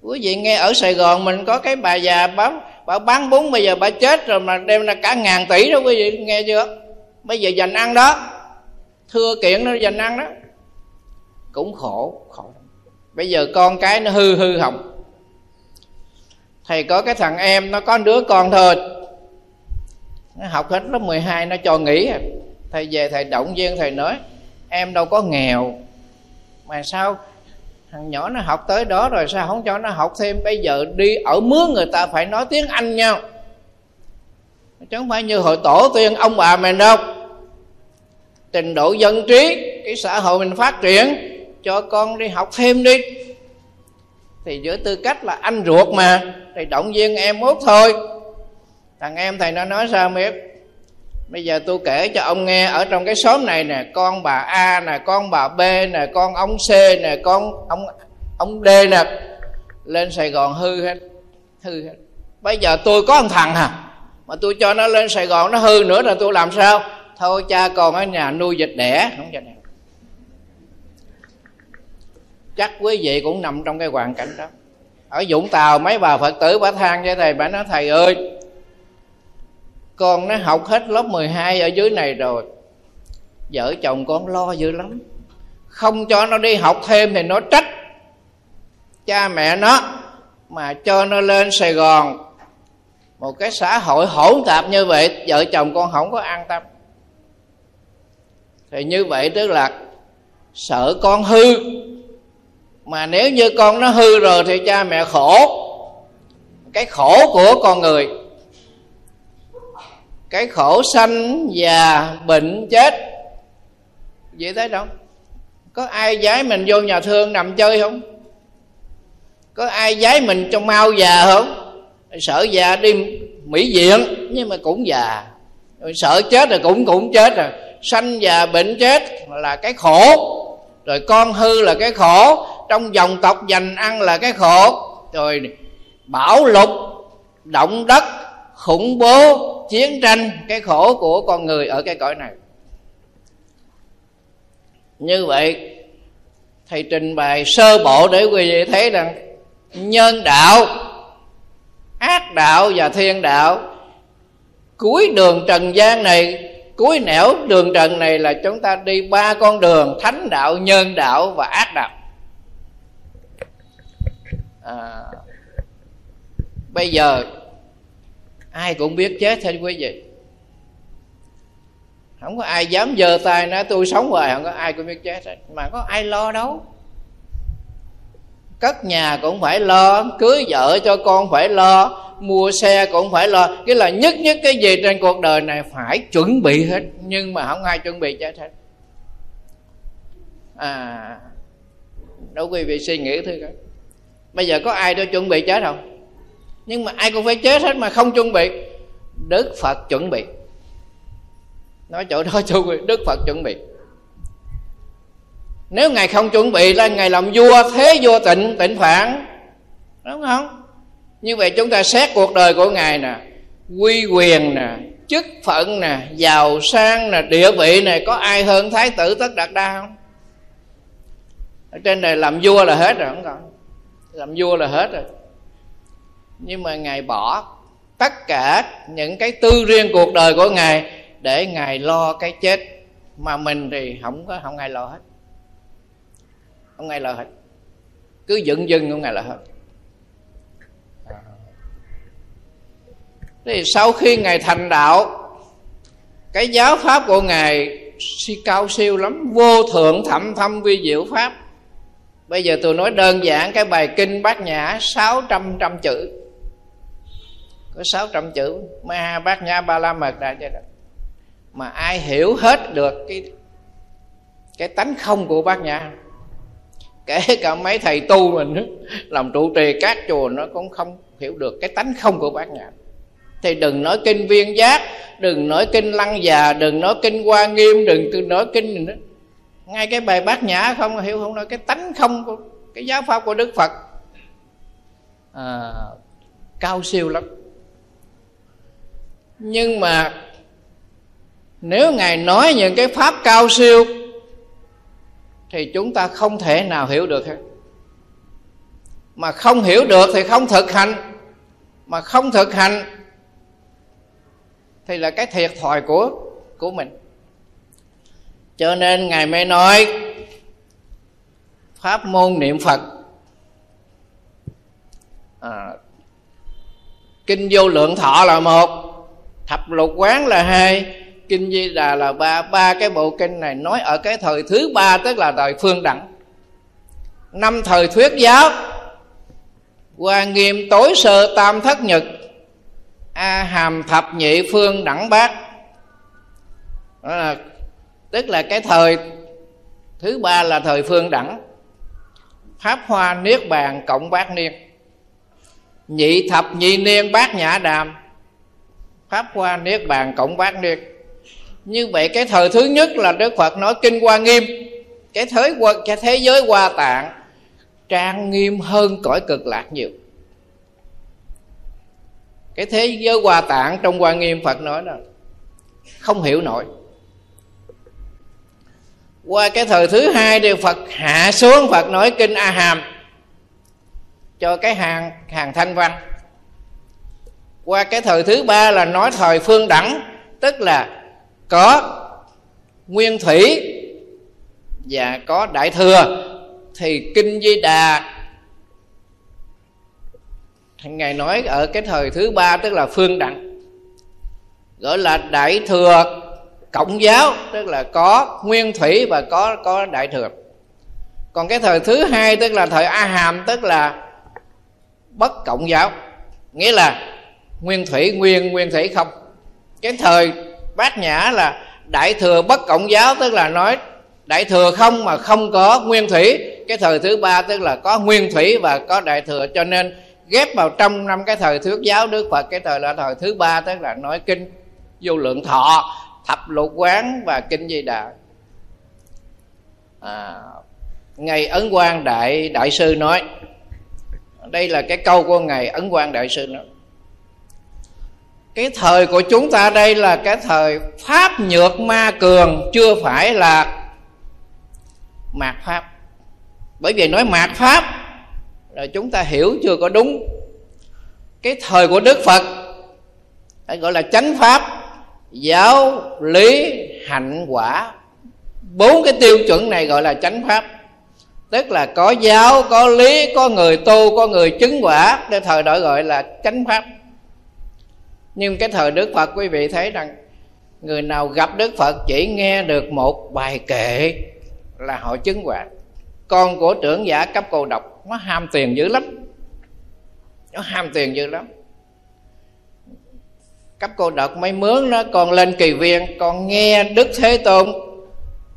Quý vị nghe ở sài gòn mình có cái bà già bán bà bán bún, bây giờ bà chết rồi mà đem ra cả ngàn tỷ đó, quý vị nghe chưa? Bây giờ dành ăn đó. Thưa kiện nó dành ăn đó. Cũng khổ khổ. Bây giờ con cái nó hư hư hỏng. Thầy có cái thằng em, nó có đứa con thôi nó học hết lớp 12 nó cho nghỉ. Thầy về, thầy động viên, thầy nói, em đâu có nghèo. Mà sao thằng nhỏ nó học tới đó rồi, sao không cho nó học thêm? Bây giờ đi ở mướn người ta phải nói tiếng anh nhau chứ không phải như hồi tổ tiên ông bà mình đâu. Trình độ dân trí, cái xã hội mình phát triển, cho con đi học thêm đi. Thì giữa tư cách là anh ruột mà, thì động viên em út thôi. Thằng em thầy nó nói sao biết bây giờ tôi kể cho ông nghe, ở trong cái xóm này nè, con bà a nè, con bà b nè, con ông c nè, con ông ông d nè, lên sài gòn hư hết hư hết. Bây giờ tôi có một thằng à mà tôi cho nó lên sài gòn nó hư nữa là tôi làm sao? Thôi cha, còn ở nhà nuôi dịch đẻ. Không cho này chắc quý vị cũng nằm trong cái hoàn cảnh đó. Ở Vũng Tàu, mấy bà Phật tử, bà than với thầy, bà nói, thầy ơi, con nó học hết lớp 12 ở dưới này rồi. Vợ chồng con lo dữ lắm. Không cho nó đi học thêm thì nó trách cha mẹ nó. Mà cho nó lên sài gòn một cái xã hội hỗn tạp như vậy, vợ chồng con không có an tâm. Thì như vậy tức là sợ con hư. Mà nếu như con nó hư rồi thì cha mẹ khổ. Cái khổ của con người. Cái khổ sanh già bệnh chết. Vậy thấy đâu? Có ai giái mình vô nhà thương nằm chơi không? Có ai giái mình trong mau già không? Sợ già đi mỹ viện, nhưng mà cũng già. Rồi sợ chết rồi cũng cũng chết rồi. Sanh già, bệnh chết là cái khổ. Rồi con hư là cái khổ. Trong dòng tộc dành ăn là cái khổ. Rồi bão lục, động đất, khủng bố, chiến tranh, cái khổ của con người ở cái cõi này. Như vậy, thầy trình bày sơ bộ để quý vị thấy rằng nhân đạo ác đạo và thiên đạo. Cuối đường trần gian này cuối nẻo đường trần này là chúng ta đi ba con đường thánh đạo nhân đạo và ác đạo. À, bây giờ ai cũng biết chết hết quý vị. Không có ai dám giơ tay nói tôi sống hoài không có ai cũng biết chết hết. Mà có ai lo đâu? Cất nhà cũng phải lo, cưới vợ cho con phải lo, mua xe cũng phải lo. Cái là nhất nhất cái gì trên cuộc đời này phải chuẩn bị hết. Nhưng mà không ai chuẩn bị chết hết. À đâu quý vị suy nghĩ thôi coi bây giờ có ai đâu chuẩn bị chết không? Nhưng mà ai cũng phải chết hết mà không chuẩn bị. Đức phật chuẩn bị. Nói chỗ đó chú bị đức phật chuẩn bị nếu ngài không chuẩn bị là ngài làm vua thế vua tịnh tịnh phản. Đúng không? Như vậy chúng ta xét cuộc đời của ngài nè. Quy quyền nè, chức phận nè, giàu sang nè, địa vị này có ai hơn thái tử tất đạt đa không? Ở trên này làm vua là hết rồi, không còn. Làm vua là hết rồi. Nhưng mà ngài bỏ tất cả những cái tư riêng cuộc đời của ngài để ngài lo cái chết. Mà mình thì không có, không ai lo hết không ai lo hết cứ dựng dưng không ai lo hết thì sau khi ngài thành đạo, cái giáo pháp của ngài si cao siêu lắm, vô thượng thậm thâm vi diệu pháp. Bây giờ tôi nói đơn giản cái bài kinh bát nhã, sáu trăm trăm chữ. Có sáu trăm chữ ma bát nhã ba la mật đại cho đó mà ai hiểu hết được cái cái tánh không của bát nhã? Kể cả mấy thầy tu mình làm trụ trì các chùa nó cũng không hiểu được cái tánh không của bát nhã thì đừng nói kinh viên giác đừng nói kinh lăng già đừng nói kinh hoa nghiêm đừng nói kinh gì nữa. Ngay cái bài bát nhã không hiểu không nói cái tánh không của cái giáo pháp của đức phật. À, cao siêu lắm. Nhưng mà nếu ngài nói những cái pháp cao siêu thì chúng ta không thể nào hiểu được hết. Mà không hiểu được thì không thực hành. Mà không thực hành thì là cái thiệt thòi của của mình. Cho nên ngài mới nói pháp môn niệm phật à, kinh vô lượng thọ là một thập lục quán là hai kinh di đà là ba ba cái bộ kinh này nói ở cái thời thứ ba, tức là thời phương đẳng năm thời thuyết giáo. Hoa nghiêm tối sơ tam thất nhật, a hàm thập nhị phương đẳng bát đó là, tức là cái thời thứ ba là thời phương đẳng. Pháp hoa niết bàn cộng bát niên. Nhị thập nhị niên bát nhã đàm. Pháp hoa niết bàn cộng bát niên như vậy cái thời thứ nhất là đức phật nói kinh hoa nghiêm. Cái thế cái thế giới hoa tạng, trang nghiêm hơn cõi cực lạc nhiều. Cái thế giới hoa tạng trong hoa nghiêm phật nói đó, không hiểu nổi. Qua cái thời thứ hai thì phật hạ xuống, phật nói kinh a hàm cho cái hàng hàng thanh văn. Qua cái thời thứ ba là nói thời phương đẳng, tức là có nguyên thủy và có đại thừa, thì kinh di đà ngài nói ở cái thời thứ ba, tức là phương đẳng gọi là đại thừa cộng giáo, tức là có nguyên thủy và có có đại thừa. Còn cái thời thứ hai, tức là thời a hàm, tức là bất cộng giáo, nghĩa là nguyên thủy nguyên nguyên thủy không. Cái thời bát nhã là đại thừa bất cộng giáo tức là nói đại thừa không mà không có nguyên thủy. Cái thời thứ ba tức là có nguyên thủy và có đại thừa cho nên ghép vào trong năm cái thời thuyết giáo đức phật cái thời là thời thứ ba tức là nói kinh vô lượng thọ thập lục quán và kinh di đà. À, ngày ấn quang đại đại sư nói đây là cái câu của ngài ấn quang đại sư nói cái thời của chúng ta đây là cái thời pháp nhược ma cường, chưa phải là mạt pháp. Bởi vì nói mạt pháp là chúng ta hiểu chưa có đúng. Cái thời của đức phật gọi là chánh pháp, giáo, lý, hạnh, quả, bốn cái tiêu chuẩn này gọi là chánh pháp. Tức là có giáo, có lý, có người tu, có người chứng quả để thời đó gọi là chánh pháp nhưng cái thời đức phật, quý vị thấy rằng người nào gặp đức phật chỉ nghe được một bài kệ là họ chứng quả con của trưởng giả cấp cô độc, nó ham tiền dữ lắm. Nó ham tiền dữ lắm. Cấp cô độc mấy mướn nó còn lên kỳ viên còn nghe đức thế tôn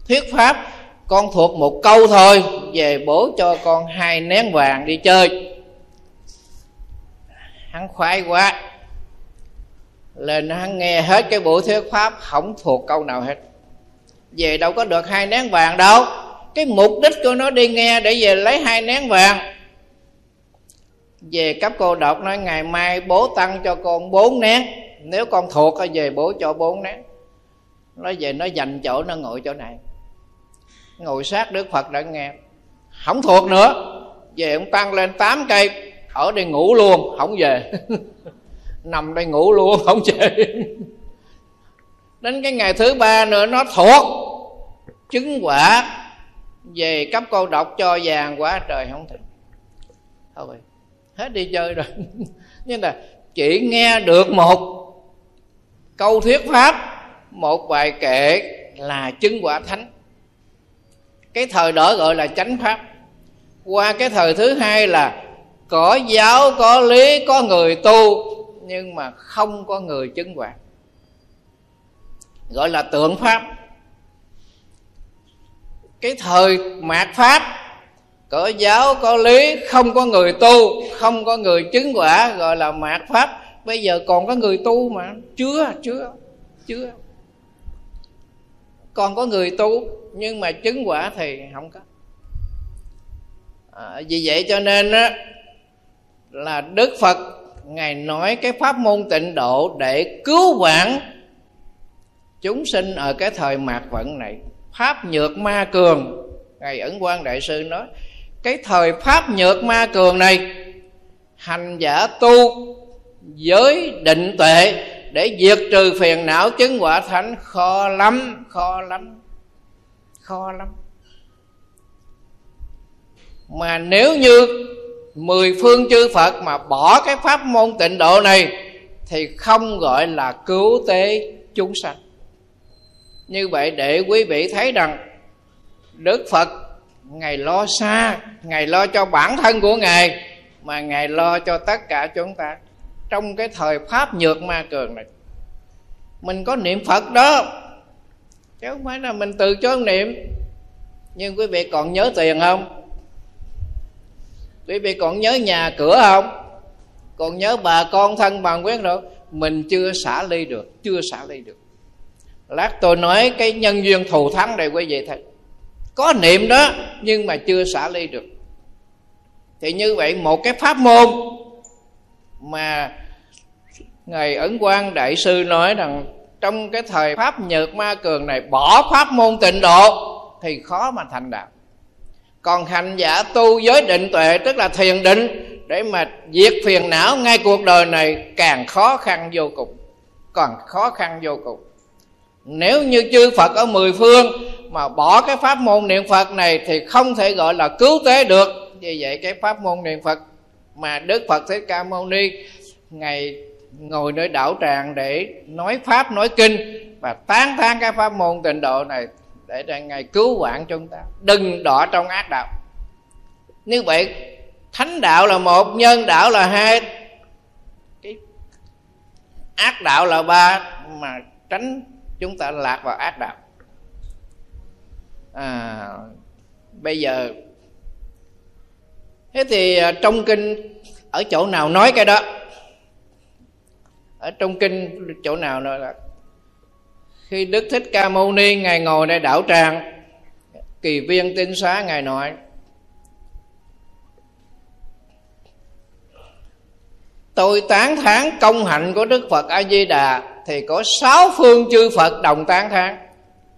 thuyết pháp, con thuộc một câu thôi, về bố cho con hai nén vàng đi chơi. Hắn khoái quá lên hắn nghe hết cái buổi thuyết pháp, không thuộc câu nào hết. Về đâu có được hai nén vàng đâu. Cái mục đích của nó đi nghe để về lấy hai nén vàng. Về cấp cô độc nói, ngày mai bố tăng cho con bốn nén. Nếu con thuộc thì về bố cho bốn nén. Nó về nó dành chỗ, nó ngồi chỗ này. Ngồi sát đức phật đã nghe. Không thuộc nữa. Về ông tăng lên tám cây, ở đây ngủ luôn, không về. nằm đây ngủ luôn, không chịu. Đến cái ngày thứ ba nữa, nó thuộc chứng quả về cấp cô độc cho vàng quá trời không thể. Thôi, hết đi chơi rồi. Nhưng là chỉ nghe được một câu thuyết pháp, một bài kệ là chứng quả thánh. Cái thời đó gọi là chánh pháp. Qua cái thời thứ hai là có giáo, có lý, có người tu nhưng mà không có người chứng quả gọi là tượng pháp. Cái thời mạt pháp có giáo có lý không có người tu không có người chứng quả gọi là mạt pháp. Bây giờ còn có người tu mà. Chưa chưa chưa. Còn có người tu nhưng mà chứng quả thì không có. À, vì vậy cho nên á là đức phật ngài nói cái pháp môn tịnh độ để cứu vãn chúng sinh ở cái thời mạt vận này. Pháp nhược ma cường. Ngài ẩn quan đại sư nói, cái thời pháp nhược ma cường này, hành giả tu giới định tuệ để diệt trừ phiền não chứng quả thánh khó lắm khó lắm khó lắm. Mà nếu như mười phương chư Phật mà bỏ cái pháp môn tịnh độ này thì không gọi là cứu tế chúng sanh. Như vậy để quý vị thấy rằng, Đức Phật Ngài lo xa, Ngài lo cho bản thân của Ngài, Mà Ngài lo cho tất cả chúng ta. Trong cái thời Pháp nhược ma cường này, Mình có niệm Phật đó, Chứ không phải là mình từ chối niệm. Nhưng quý vị còn nhớ tiền không? Quý vị còn nhớ nhà cửa không? Còn nhớ bà con thân bằng quyến rồi? Mình chưa xả ly được, chưa xả ly được. Lát tôi nói cái nhân duyên thù thắng này quý vị thấy. Có niệm đó, nhưng mà chưa xả ly được. Thì như vậy một cái pháp môn mà ngài ấn quang đại sư nói rằng trong cái thời pháp nhược ma cường này bỏ pháp môn tịnh độ thì khó mà thành đạo còn hành giả tu giới định tuệ, tức là thiền định, để mà diệt phiền não ngay cuộc đời này, càng khó khăn vô cùng. Còn khó khăn vô cùng. Nếu như chư Phật ở mười phương mà bỏ cái pháp môn niệm Phật này thì không thể gọi là cứu tế được. Vì vậy cái pháp môn niệm Phật mà Đức Phật Thích Ca Mâu Ni ngày ngồi nơi đảo tràng để nói pháp, nói kinh và tán thán cái pháp môn tịnh độ này để cho ngài cứu vãn chúng ta. Đừng đọa trong ác đạo. Như vậy thánh đạo là một nhân đạo là hai. Cái ác đạo là ba mà tránh chúng ta lạc vào ác đạo. À, bây giờ thế thì à, trong kinh ở chỗ nào nói cái đó? Ở trong kinh chỗ nào nói là khi đức thích ca mâu ni ngài đảo tràng, kỳ viên tinh xá ngài nói, tôi tán thán công hạnh của đức phật a di đà thì có sáu phương chư phật đồng tán thán.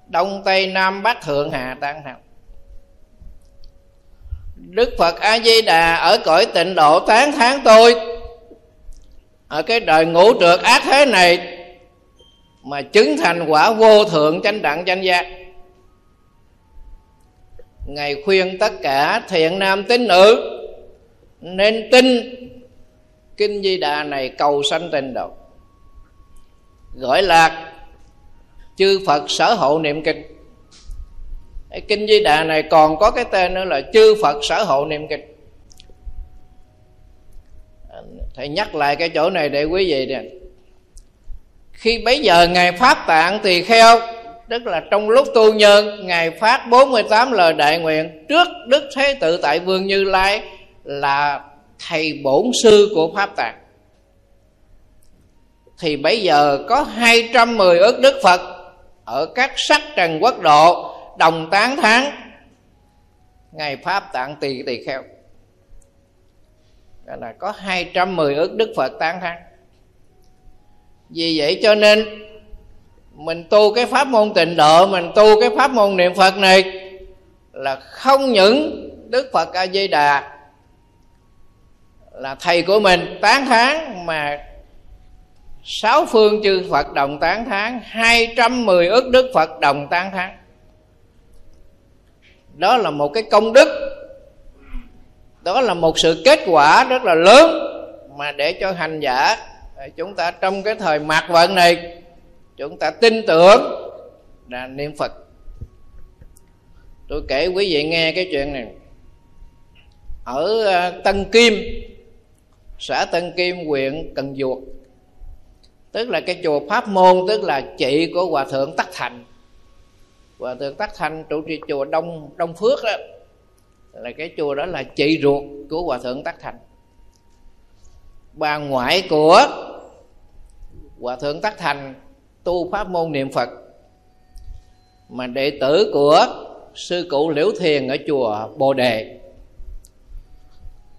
Đông, tây, nam, bắc, thượng, hạ, tán thán. Đức phật a di đà ở cõi tịnh độ tán thán tôi. Ở cái đời ngũ trượt ác thế này mà chứng thành quả vô thượng chánh đẳng chánh giác. Ngài khuyên tất cả thiện nam tín nữ nên tin kinh di đà này cầu sanh tịnh độ gọi là chư phật sở hộ niệm kinh. Kinh di đà này còn có cái tên nữa là chư phật sở hộ niệm kinh. Thầy nhắc lại cái chỗ này để quý vị nè khi bấy giờ ngài phát tạng tỳ kheo, tức là trong lúc tu nhân, ngài phát 48 lời đại nguyện trước đức thế tự tại vương như lai là thầy bổn sư của pháp tạng. Thì bây giờ có 210 ức đức Phật ở các sắc trần quốc độ đồng tán tháng ngày pháp tạng tỳ tỳ kheo. Đó là có 210 ức đức Phật tán tháng vì vậy cho nên, mình tu cái pháp môn tịnh độ, mình tu cái pháp môn niệm phật này là không những đức phật a di đà là thầy của mình tán thán, mà sáu phương chư phật đồng tán thán, hai trăm mười ức đức phật đồng tán thán. Đó là một cái công đức, đó là một sự kết quả rất là lớn mà để cho hành giả chúng ta trong cái thời mạt vận này, chúng ta tin tưởng là niệm phật. Tôi kể quý vị nghe cái chuyện này. Ở à, tân kim, xã tân kim, huyện cần duộc, tức là cái chùa pháp môn, tức là chị của hòa thượng tắc thành. Hòa thượng tắc thành trụ trì chùa đông đông phước đó, là cái chùa đó là chị ruột của hòa thượng tắc thành bà ngoại của hòa thượng tắc thành tu pháp môn niệm phật, mà đệ tử của sư cụ liễu thiền ở chùa bồ đề.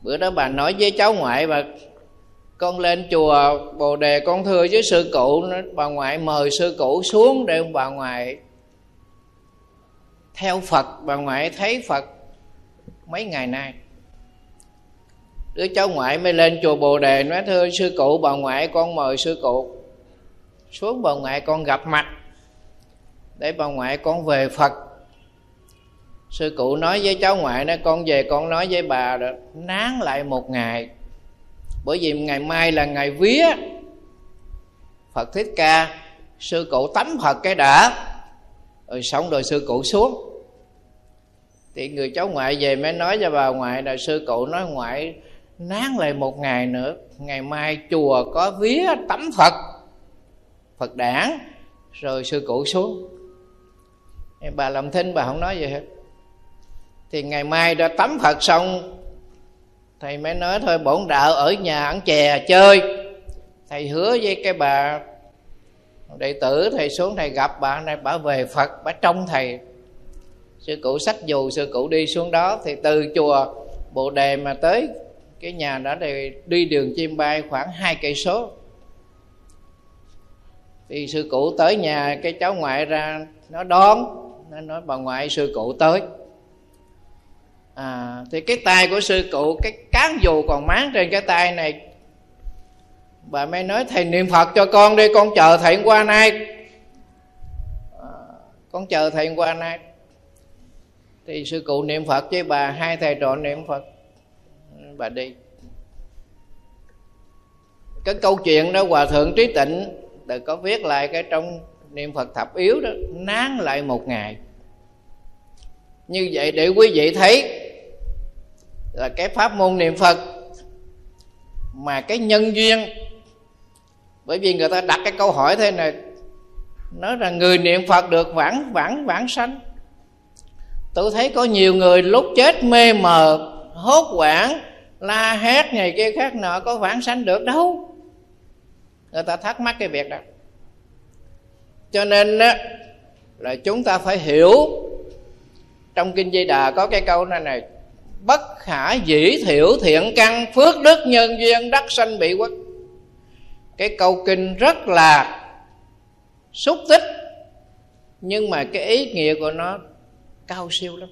Bữa đó bà nói với cháu ngoại và con lên chùa bồ đề, con thưa với sư cụ, bà ngoại mời sư cụ xuống để bà ngoại theo phật, bà ngoại thấy phật mấy ngày nay đứa cháu ngoại mới lên chùa bồ đề nói thưa sư cụ bà ngoại con mời sư cụ. Xuống bà ngoại con gặp mặt. Để bà ngoại con về phật. Sư cụ nói với cháu ngoại nói con về con nói với bà đó, nán lại một ngày. Bởi vì ngày mai là ngày vía. Phật thích ca sư cụ tắm phật cái đã. Rồi xong rồi sư cụ xuống. Thì người cháu ngoại về mới nói cho bà ngoại là sư cụ nói ngoại nán lại một ngày nữa, ngày mai chùa có vía tắm phật phật đản, rồi sư cụ xuống. Bà làm thinh bà không nói gì hết. Thì ngày mai đã tắm phật xong, thầy mới nói thôi, bổn đạo ở nhà ăn chè, chơi. Thầy hứa với cái bà đệ tử, thầy xuống thầy gặp bà này bà về phật, bà trông thầy. Sư cụ sách dù, sư cụ đi xuống đó. Thì từ chùa bồ đề mà tới cái nhà đó thì đi đường chim bay khoảng hai cây số. Thì sư cụ tới nhà cái cháu ngoại ra nó đón nó nói bà ngoại sư cụ tới. À, thì cái tay của sư cụ cái cán dù còn máng trên cái tay này bà mới nói thầy niệm phật cho con đi con chờ thầy qua nay. À, con chờ thầy qua nay. Thì sư cụ niệm phật với bà hai thầy trò niệm phật bà đi. Cái câu chuyện đó hòa thượng trí tịnh đã có viết lại cái trong niệm phật thập yếu đó, nán lại một ngày. Như vậy để quý vị thấy là cái pháp môn niệm phật mà cái nhân duyên, bởi vì người ta đặt cái câu hỏi thế này, nói rằng người niệm phật được vãng vãng vãng sanh. Tôi thấy có nhiều người lúc chết mê mờ, hốt hoảng la hét ngày kia khác nọ, có vãng sanh được đâu. Người ta thắc mắc cái việc đó. Cho nên á, là chúng ta phải hiểu, trong kinh di đà có cái câu này này, bất khả dĩ thiểu thiện căn, phước đức nhân duyên đắc sanh bị quốc cái câu kinh rất là xúc tích, nhưng mà cái ý nghĩa của nó cao siêu lắm.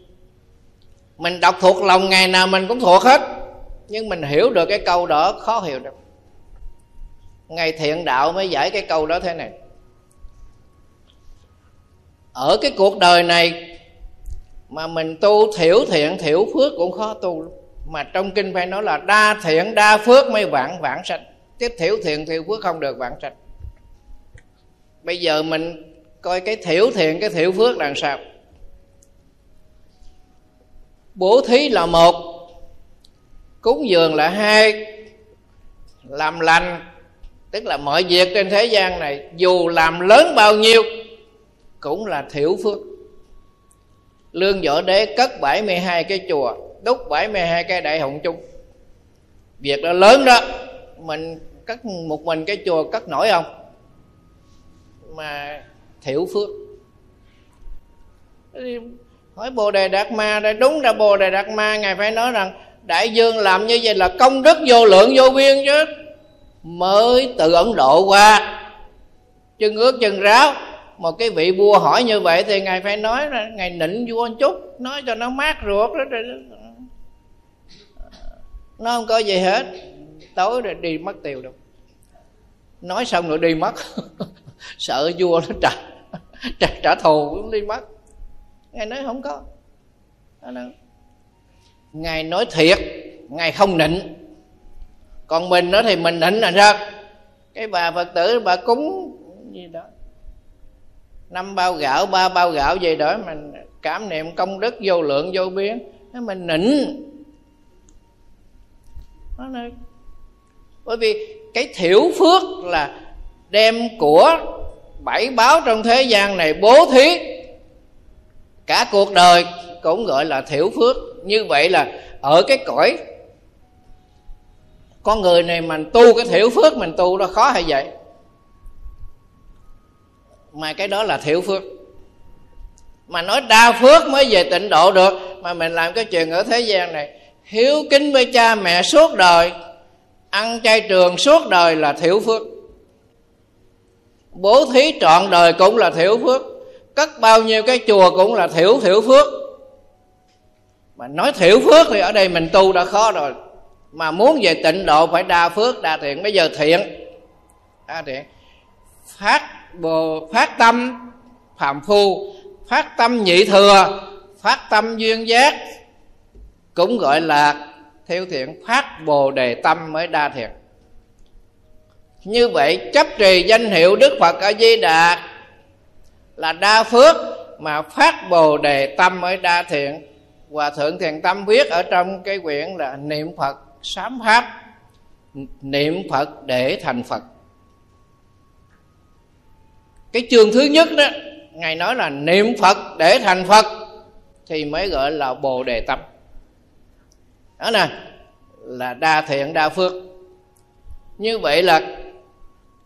Mình đọc thuộc lòng ngày nào mình cũng thuộc hết nhưng mình hiểu được cái câu đó, khó hiểu được. Ngày thiện đạo mới giải cái câu đó thế này. Ở cái cuộc đời này mà mình tu thiểu thiện, thiểu phước cũng khó tu lắm. Mà trong kinh phải nói là đa thiện, đa phước mới vạn vạn sanh. Chứ thiểu thiện, thiểu phước không được vạn sanh. Bây giờ mình coi cái thiểu thiện, cái thiểu phước là sao? Bố thí là một cúng dường là hai, làm lành, tức là mọi việc trên thế gian này, dù làm lớn bao nhiêu, cũng là thiểu phước. Lương võ đế cất 72 cái chùa, đúc 72 cái đại hồng chung. Việc đó lớn đó, mình cất một mình cái chùa cất nổi không? Mà thiểu phước. Hỏi bồ đề đạt ma đây, đúng ra bồ đề đạt ma, ngài phải nói rằng đại dương làm như vậy là công đức vô lượng vô biên chứ. Mới từ ấn độ qua chân ướt chân ráo. Một cái vị vua hỏi như vậy thì ngài phải nói là ngài nịnh vua một chút nói cho nó mát ruột đó nó không có gì hết. Tối rồi đi mất tiêu đâu nói xong rồi đi mất. Sợ vua nó trả trả, trả thù cũng đi mất. Ngài nói không có ngài nói thiệt, ngài không nịnh. Còn mình đó thì mình nịnh là sao? Cái bà phật tử, bà cúng gì đó. Năm bao gạo, ba bao gạo gì đó, mình cảm niệm công đức, vô lượng, vô biên. Mình nịnh. Nó bởi vì cái thiểu phước là đem của bảy báo trong thế gian này bố thí. Cả cuộc đời cũng gọi là thiểu phước như vậy là ở cái cõi con người này mình tu cái thiểu phước mình tu nó khó hay vậy? Mà cái đó là thiểu phước. Mà nói đa phước mới về tịnh độ được, mà mình làm cái chuyện ở thế gian này. Hiếu kính với cha mẹ suốt đời, ăn chay trường suốt đời là thiểu phước. Bố thí trọn đời cũng là thiểu phước. Cất bao nhiêu cái chùa cũng là thiểu thiểu phước mà nói thiểu phước thì ở đây mình tu đã khó rồi. Mà muốn về tịnh độ phải đa phước, đa thiện. Bây giờ thiện. Đa thiện. Phát bồ, phát tâm phạm phu, phát tâm nhị thừa, phát tâm duyên giác, cũng gọi là theo thiện. Phát bồ đề tâm mới đa thiện. Như vậy chấp trì danh hiệu đức phật a di đà là đa phước, mà phát bồ đề tâm mới đa thiện hòa thượng thiền tâm viết ở trong cái quyển là niệm phật sám pháp, niệm phật để thành phật. Cái chương thứ nhất đó, ngài nói là niệm phật để thành phật, thì mới gọi là bồ đề tâm. Đó nè, là đa thiện đa phước. Như vậy là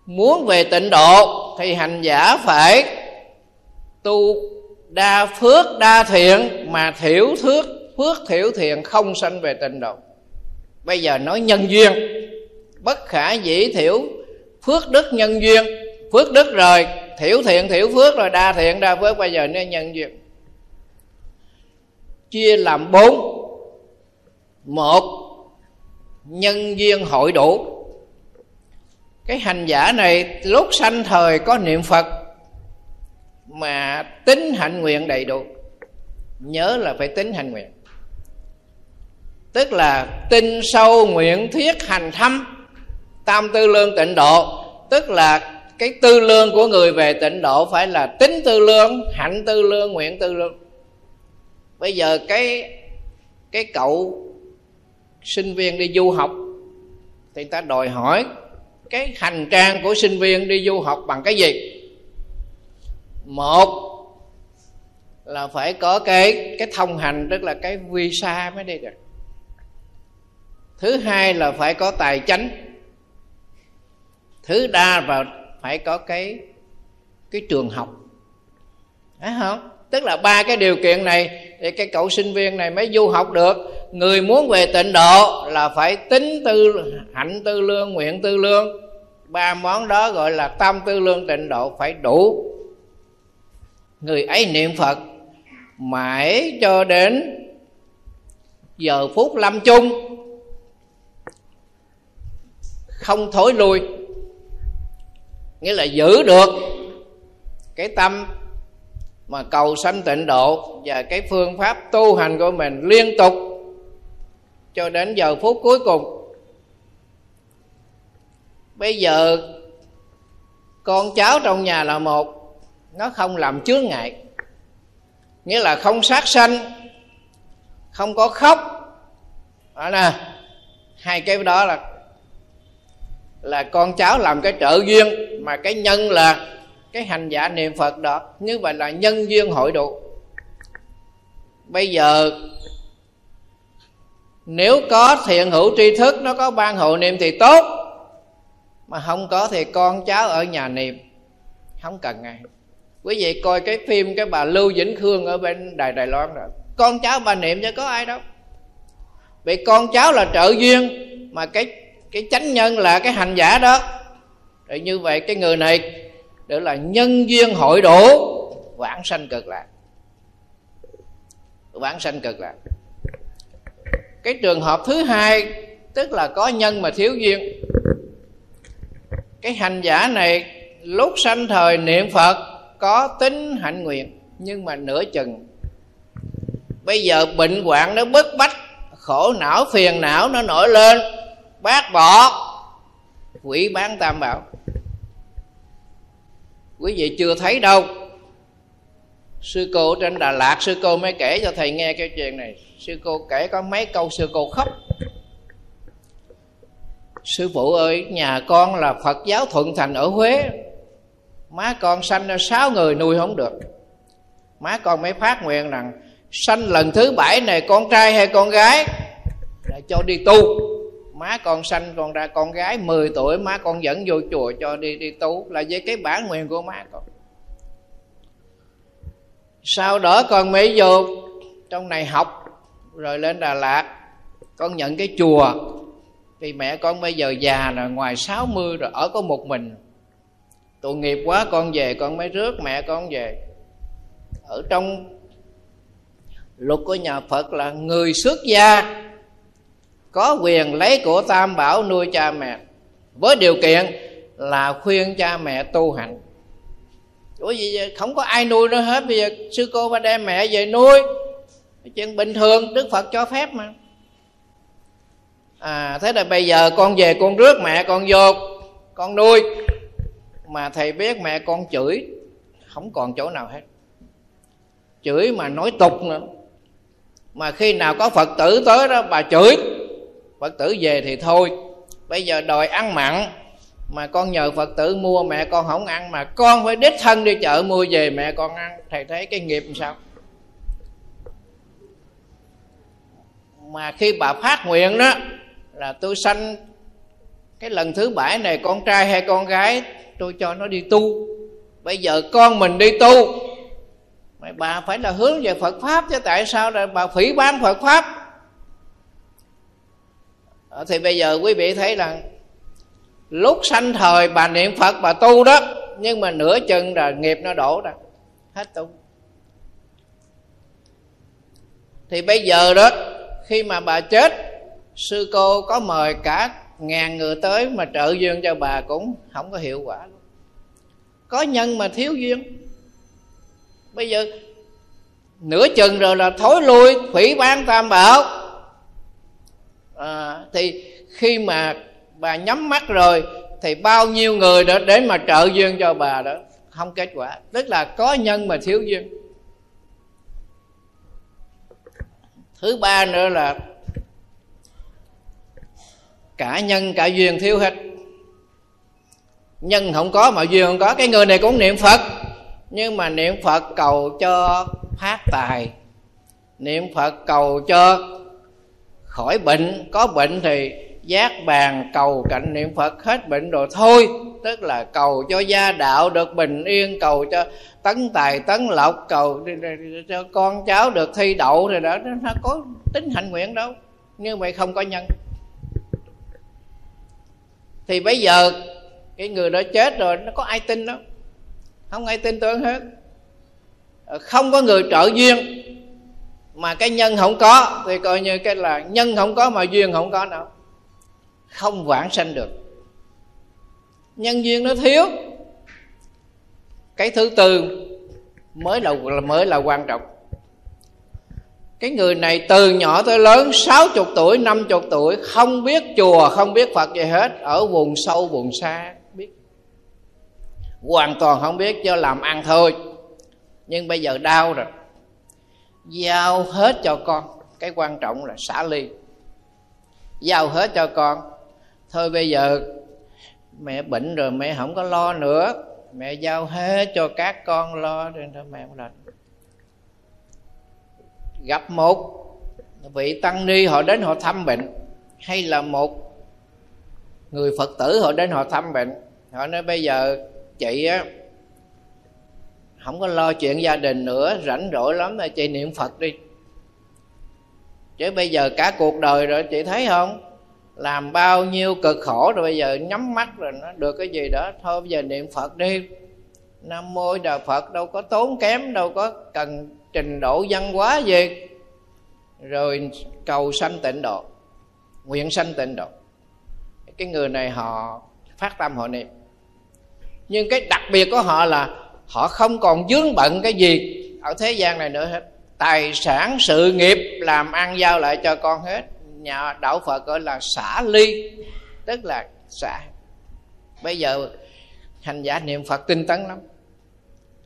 muốn về tịnh độ thì hành giả phải tu đa phước, đa thiện, mà thiểu thước, phước thiểu thiện không sanh về tịnh độ. Bây giờ nói nhân duyên. Bất khả dĩ thiểu, phước đức nhân duyên. Phước đức rồi, thiểu thiện, thiểu phước rồi, đa thiện, đa phước. Bây giờ nó nhân duyên. Chia làm bốn. Một, nhân duyên hội đủ. Cái hành giả này, lúc sanh thời có niệm phật mà tính hạnh nguyện đầy đủ. Nhớ là phải tính hạnh nguyện. Tức là tin sâu nguyện thiết hành thâm, tam tư lương tịnh độ. Tức là cái tư lương của người về tịnh độ phải là tính tư lương, hạnh tư lương, nguyện tư lương. Bây giờ cái cái cậu sinh viên đi du học, thì ta đòi hỏi cái hành trang của sinh viên đi du học bằng cái gì? Một là phải có cái cái thông hành, tức là cái visa mới đi được. Thứ hai là phải có tài chánh thứ đa và phải có cái cái trường học. Phải không? Tức là ba cái điều kiện này thì cái cậu sinh viên này mới du học được. Người muốn về tịnh độ là phải tính tư, hạnh tư lương, nguyện tư lương. Ba món đó gọi là tam tư lương tịnh độ phải đủ người ấy niệm phật mãi cho đến giờ phút lâm chung. Không thối lui, nghĩa là giữ được cái tâm mà cầu sanh tịnh độ và cái phương pháp tu hành của mình liên tục cho đến giờ phút cuối cùng. Bây giờ con cháu trong nhà là một nó không làm chướng ngại. Nghĩa là không sát sanh, không có khóc. Đó nè. Hai cái đó là là con cháu làm cái trợ duyên, mà cái nhân là cái hành giả niệm phật đó. Như vậy là nhân duyên hội đủ bây giờ, nếu có thiện hữu tri thức, nó có ban hộ niệm thì tốt. Mà không có thì con cháu ở nhà niệm, không cần ngày quý vị coi cái phim cái bà lưu vĩnh khương ở bên đài đài loan rồi. Con cháu bà niệm chứ có ai đâu. Vì con cháu là trợ duyên, mà cái cái chánh nhân là cái hành giả đó. Rồi như vậy cái người này được là nhân duyên hội đủ vãng sanh cực lạc. Vãng sanh cực lạc. Cái trường hợp thứ hai, tức là có nhân mà thiếu duyên. Cái hành giả này, lúc sanh thời niệm phật có tính hạnh nguyện, nhưng mà nửa chừng. Bây giờ bệnh hoạn nó bức bách, khổ não, phiền não nó nổi lên, bác bỏ, quỷ bán tam bảo. Quý vị chưa thấy đâu. Sư cô trên đà lạt, sư cô mới kể cho thầy nghe cái chuyện này. Sư cô kể có mấy câu sư cô khóc. Sư phụ ơi, nhà con là phật giáo thuận thành ở huế má con sanh ra sáu người nuôi không được. Má con mới phát nguyện rằng, sanh lần thứ bảy này con trai hay con gái? Để cho đi tu. Má con sanh con ra con gái 10 tuổi, má con dẫn vô chùa cho đi đi tu. Là với cái bản nguyện của má con. Sau đó con mới vô trong này học, rồi lên đà lạt. Con nhận cái chùa. Vì mẹ con bây giờ già rồi ngoài 60 rồi, ở có một mình tội nghiệp quá, con về, con mới rước mẹ con về. Ở trong luật của nhà phật là người xuất gia có quyền lấy của tam bảo nuôi cha mẹ với điều kiện là khuyên cha mẹ tu hành. Ủa gì không có ai nuôi nữa hết, Bây giờ sư cô ba đem mẹ về nuôi. Chuyện bình thường, Đức Phật cho phép mà. À thế là bây giờ con về, con rước mẹ con vô, con nuôi mà thầy biết mẹ con chửi, không còn chỗ nào hết. Chửi mà nói tục nữa. Mà khi nào có phật tử tới đó, bà chửi. Phật tử về thì thôi. Bây giờ đòi ăn mặn, mà con nhờ phật tử mua, mẹ con không ăn, mà con phải đích thân đi chợ mua về mẹ con ăn. Thầy thấy cái nghiệp làm sao? Mà khi bà phát nguyện đó, là tôi sanh cái lần thứ bảy này con trai hay con gái, tôi cho nó đi tu. Bây giờ con mình đi tu. Mà bà phải là hướng về phật pháp chứ, tại sao là bà phỉ bán phật pháp? Ờ, thì bây giờ quý vị thấy là lúc sanh thời bà niệm phật, bà tu đó, nhưng mà nửa chừng là nghiệp nó đổ ra. Hết tu. Thì bây giờ đó, khi mà bà chết, sư cô có mời cả ngàn người tới mà trợ duyên cho bà cũng không có hiệu quả. Luôn có nhân mà thiếu duyên. Bây giờ nửa chừng rồi là thối lui hủy bán tam bảo. À, thì khi mà bà nhắm mắt rồi thì bao nhiêu người đó đến mà trợ duyên cho bà đó không kết quả. Tức là có nhân mà thiếu duyên. Thứ ba nữa là cả nhân, cả duyên thiếu hết. Nhân không có mà duyên không có. Cái người này cũng niệm phật. Nhưng mà niệm phật cầu cho phát tài. Niệm phật cầu cho khỏi bệnh. Có bệnh thì giác bàn cầu cạnh niệm phật hết bệnh rồi thôi. Tức là cầu cho gia đạo được bình yên, cầu cho tấn tài, tấn lộc, cầu cho con cháu được thi đậu rồi đó, nó có tính hạnh nguyện đâu. Nhưng mà không có nhân thì bây giờ, cái người đó chết rồi, nó có ai tin đâu. Không ai tin tưởng hết. Ờ, không có người trợ duyên mà cái nhân không có, thì coi như cái là nhân không có mà duyên không có đâu. Không vãng sanh được. Nhân duyên nó thiếu. Cái thứ tư mới là mới là quan trọng cái người này từ nhỏ tới lớn 60 tuổi 50 tuổi, không biết chùa, không biết Phật gì hết, ở vùng sâu, vùng xa biết. Hoàn toàn không biết cho làm ăn thôi. Nhưng bây giờ đau rồi. Giao hết cho con. Cái quan trọng là xả ly. Giao hết cho con. Thôi bây giờ, mẹ bệnh rồi, mẹ không có lo nữa. Mẹ giao hết cho các con lo rồi mẹ không làm gặp một vị tăng ni họ đến họ thăm bệnh, hay là một người phật tử họ đến họ thăm bệnh, họ nói bây giờ chị á, không có lo chuyện gia đình nữa, rảnh rỗi lắm là chị niệm phật đi. Chứ bây giờ cả cuộc đời rồi, chị thấy không? Làm bao nhiêu cực khổ rồi bây giờ nhắm mắt rồi nó được cái gì đó, thôi bây giờ niệm phật đi. Nam mô đà phật, đâu có tốn kém, đâu có cần trình độ văn hóa gì rồi cầu sanh tịnh độ, nguyện sanh tịnh độ. Cái người này họ phát tâm họ niệm. Nhưng cái đặc biệt của họ là họ không còn dướng bận cái gì ở thế gian này nữa hết. Tài sản, sự nghiệp làm ăn giao lại cho con hết. Nhà đạo phật gọi là xả ly, tức là xả. Bây giờ hành giả niệm phật tinh tấn lắm.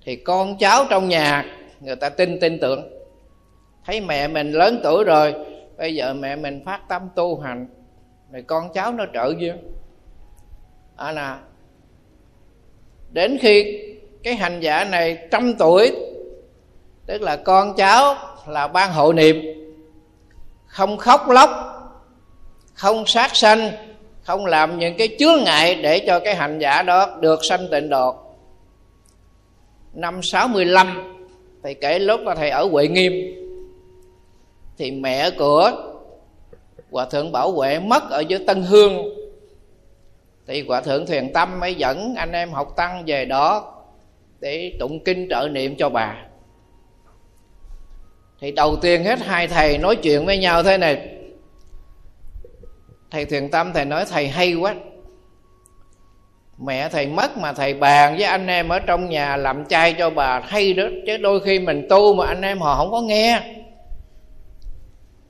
Thì con cháu trong nhà người ta tin tin tưởng. Thấy mẹ mình lớn tuổi rồi, bây giờ mẹ mình phát tâm tu hành rồi con cháu nó trợ duyên. À là đến khi cái hành giả này trăm tuổi, tức là con cháu là ban hộ niệm, không khóc lóc, không sát sanh, không làm những cái chướng ngại để cho cái hành giả đó được sanh tịnh độ. Năm 65 thầy kể lúc mà thầy ở huệ nghiêm, thì mẹ của hòa thượng bảo huệ mất ở dưới tân hương. Thì hòa thượng thuyền tâm mới dẫn anh em học tăng về đó để tụng kinh trợ niệm cho bà. Thì đầu tiên hết hai thầy nói chuyện với nhau thế này. Thầy thiền tâm thầy nói, thầy hay quá mẹ thầy mất mà thầy bàn với anh em ở trong nhà làm chay cho bà hay đó. Chứ đôi khi mình tu mà anh em họ không có nghe.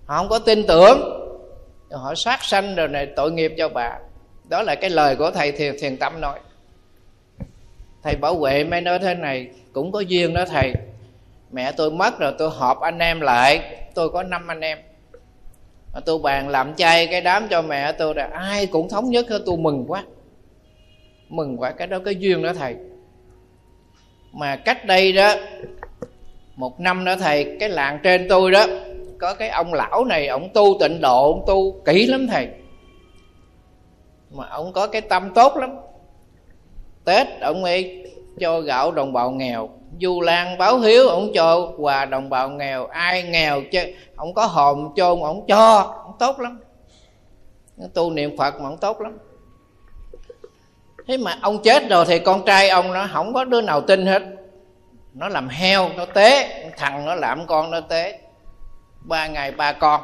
Họ không có tin tưởng. Họ sát sanh rồi này tội nghiệp cho bà. Đó là cái lời của thầy thiền, thiền tâm nói. Thầy bảo vệ mới nói thế này cũng có duyên đó thầy. Mẹ tôi mất rồi tôi họp anh em lại. Tôi có năm anh em. Mà tôi bàn làm chay cái đám cho mẹ tôi là ai cũng thống nhất hết tôi mừng quá mừng quá, cái đó cái duyên đó thầy. Mà cách đây đó, một năm đó thầy, cái làng trên tôi đó, có cái ông lão này, ông tu tịnh độ, ông tu kỹ lắm thầy. Mà ông có cái tâm tốt lắm. Tết ông ấy cho gạo đồng bào nghèo, du lan báo hiếu, ông cho quà đồng bào nghèo, ai nghèo chứ, ông có hòm chôn ông cho, ông tốt lắm. Tu niệm phật mà ông tốt lắm thế mà ông chết rồi thì con trai ông nó không có đứa nào tin hết. Nó làm heo, nó tế, thằng nó làm con nó tế. Ba ngày ba con.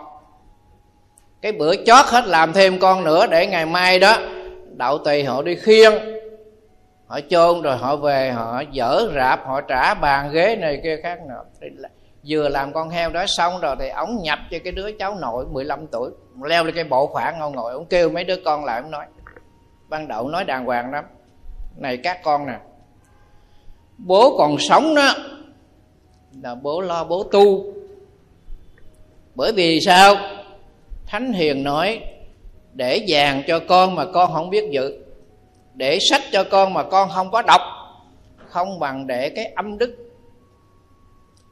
Cái bữa chót hết làm thêm con nữa để ngày mai đó, đạo tỳ họ đi khiêng. Họ chôn rồi họ về, họ dở rạp, họ trả bàn ghế này kia khác nữa vừa làm con heo đó xong rồi thì ông nhập cho cái đứa cháu nội 15 tuổi, leo lên cái bộ khoảng ngồi ngồi ông kêu mấy đứa con lại ông nói ban đầu nói đàng hoàng lắm. Này các con nè, bố còn sống đó, là bố lo bố tu. Bởi vì sao? Thánh hiền nói, để vàng cho con mà con không biết giữ, để sách cho con mà con không có đọc, không bằng để cái âm đức.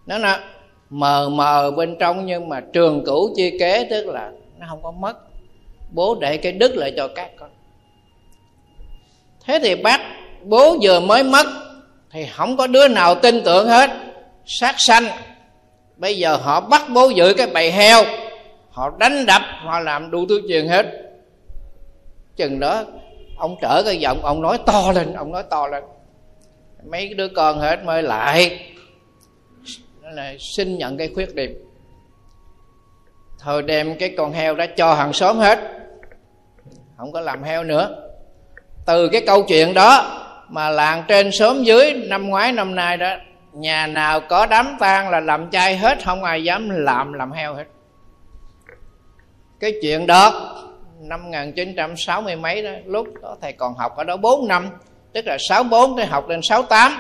Nó nè mờ mờ bên trong nhưng mà trường cửu chi kế tức là nó không có mất. Bố để cái đức lại cho các con thế thì bác bố vừa mới mất thì không có đứa nào tin tưởng hết. Sát sanh. Bây giờ họ bắt bố giữ cái bầy heo. Họ đánh đập, họ làm đủ thứ chuyện hết. Chừng đó, ông trở cái giọng, ông nói to lên, ông nói to lên. Mấy đứa con hết mới lại. Nó là xin nhận cái khuyết điểm. Thôi đem cái con heo đó cho hàng xóm hết. Không có làm heo nữa từ cái câu chuyện đó mà làng trên xóm dưới năm ngoái năm nay đó nhà nào có đám tang là làm chay hết không ai dám làm làm heo hết. Cái chuyện đó năm 1960 mấy đó lúc đó thầy còn học ở đó 4 năm tức là 64 tới học lên 68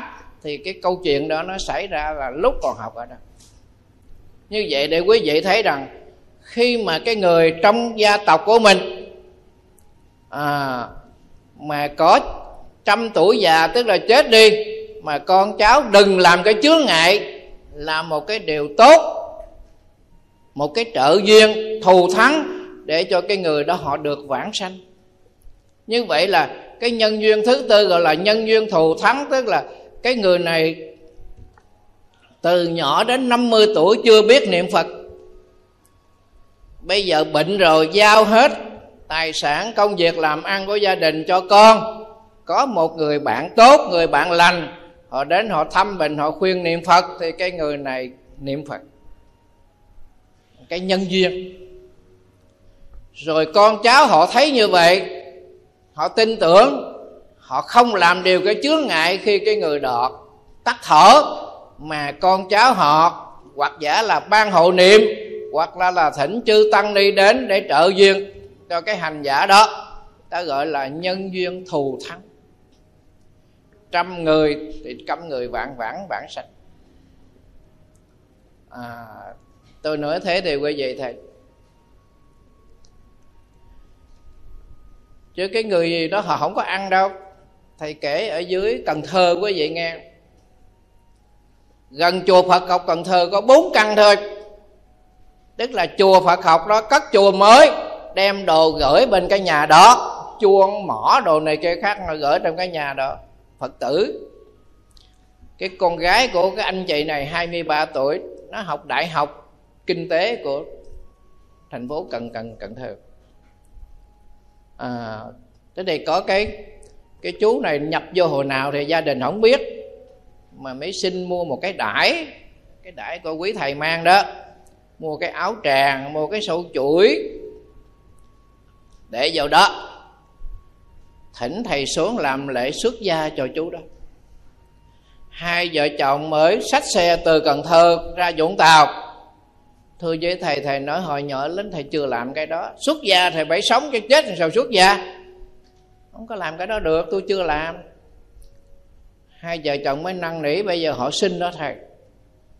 thì cái câu chuyện đó nó xảy ra là lúc còn học ở đó. Như vậy để quý vị thấy rằng khi mà cái người trong gia tộc của mình à, mà có trăm tuổi già, tức là chết đi, mà con cháu đừng làm cái chướng ngại, là một cái điều tốt, một cái trợ duyên, thù thắng để cho cái người đó họ được vãng sanh. Như vậy là cái nhân duyên thứ tư gọi là nhân duyên thù thắng, tức là cái người này từ nhỏ đến 50 tuổi chưa biết niệm Phật. Bây giờ bệnh rồi, giao hết Tài sản công việc làm ăn của gia đình cho con. Có một người bạn tốt, người bạn lành. Họ đến họ thăm mình, họ khuyên niệm Phật Thì cái người này niệm Phật. Cái nhân duyên. Rồi con cháu họ thấy như vậy họ tin tưởng họ không làm điều cái chướng ngại khi cái người đọt tắt thở mà con cháu họ hoặc giả là ban hộ niệm hoặc là là thỉnh chư tăng ni đến để trợ duyên cho cái hành giả đó ta gọi là nhân duyên thù thắng. Trăm người thì trăm người vạn vãng vãng sạch à, tôi nói thế thì quay về thầy chứ cái người gì đó họ không có ăn đâu. Thầy kể ở dưới cần thơ quý vị nghe. Gần chùa phật học cần thơ có bốn căn thôi. Tức là chùa phật học đó cất chùa mới đem đồ gửi bên cái nhà đó chuông mỏ đồ này kia khác mà gửi trong cái nhà đó. Phật tử cái con gái của cái anh chị này 23 tuổi nó học đại học kinh tế của thành phố Cần Cần Cần Thơ. À, thế thì có cái cái chú này nhập vô hồi nào thì gia đình không biết mà mới xin mua một cái đải cái đải của quý thầy mang đó. Mua cái áo tràng mua cái sổ chuỗi để vào đó. Thỉnh thầy xuống làm lễ xuất gia cho chú đó. Hai vợ chồng mới xách xe từ cần thơ ra vũng tàu. Thưa với thầy thầy nói hồi nhỏ lính thầy chưa làm cái đó. Xuất gia thầy phải sống cho chết thì sao xuất gia? Không có làm cái đó được, tôi chưa làm. Hai vợ chồng mới năn nỉ, bây giờ họ xin đó thầy.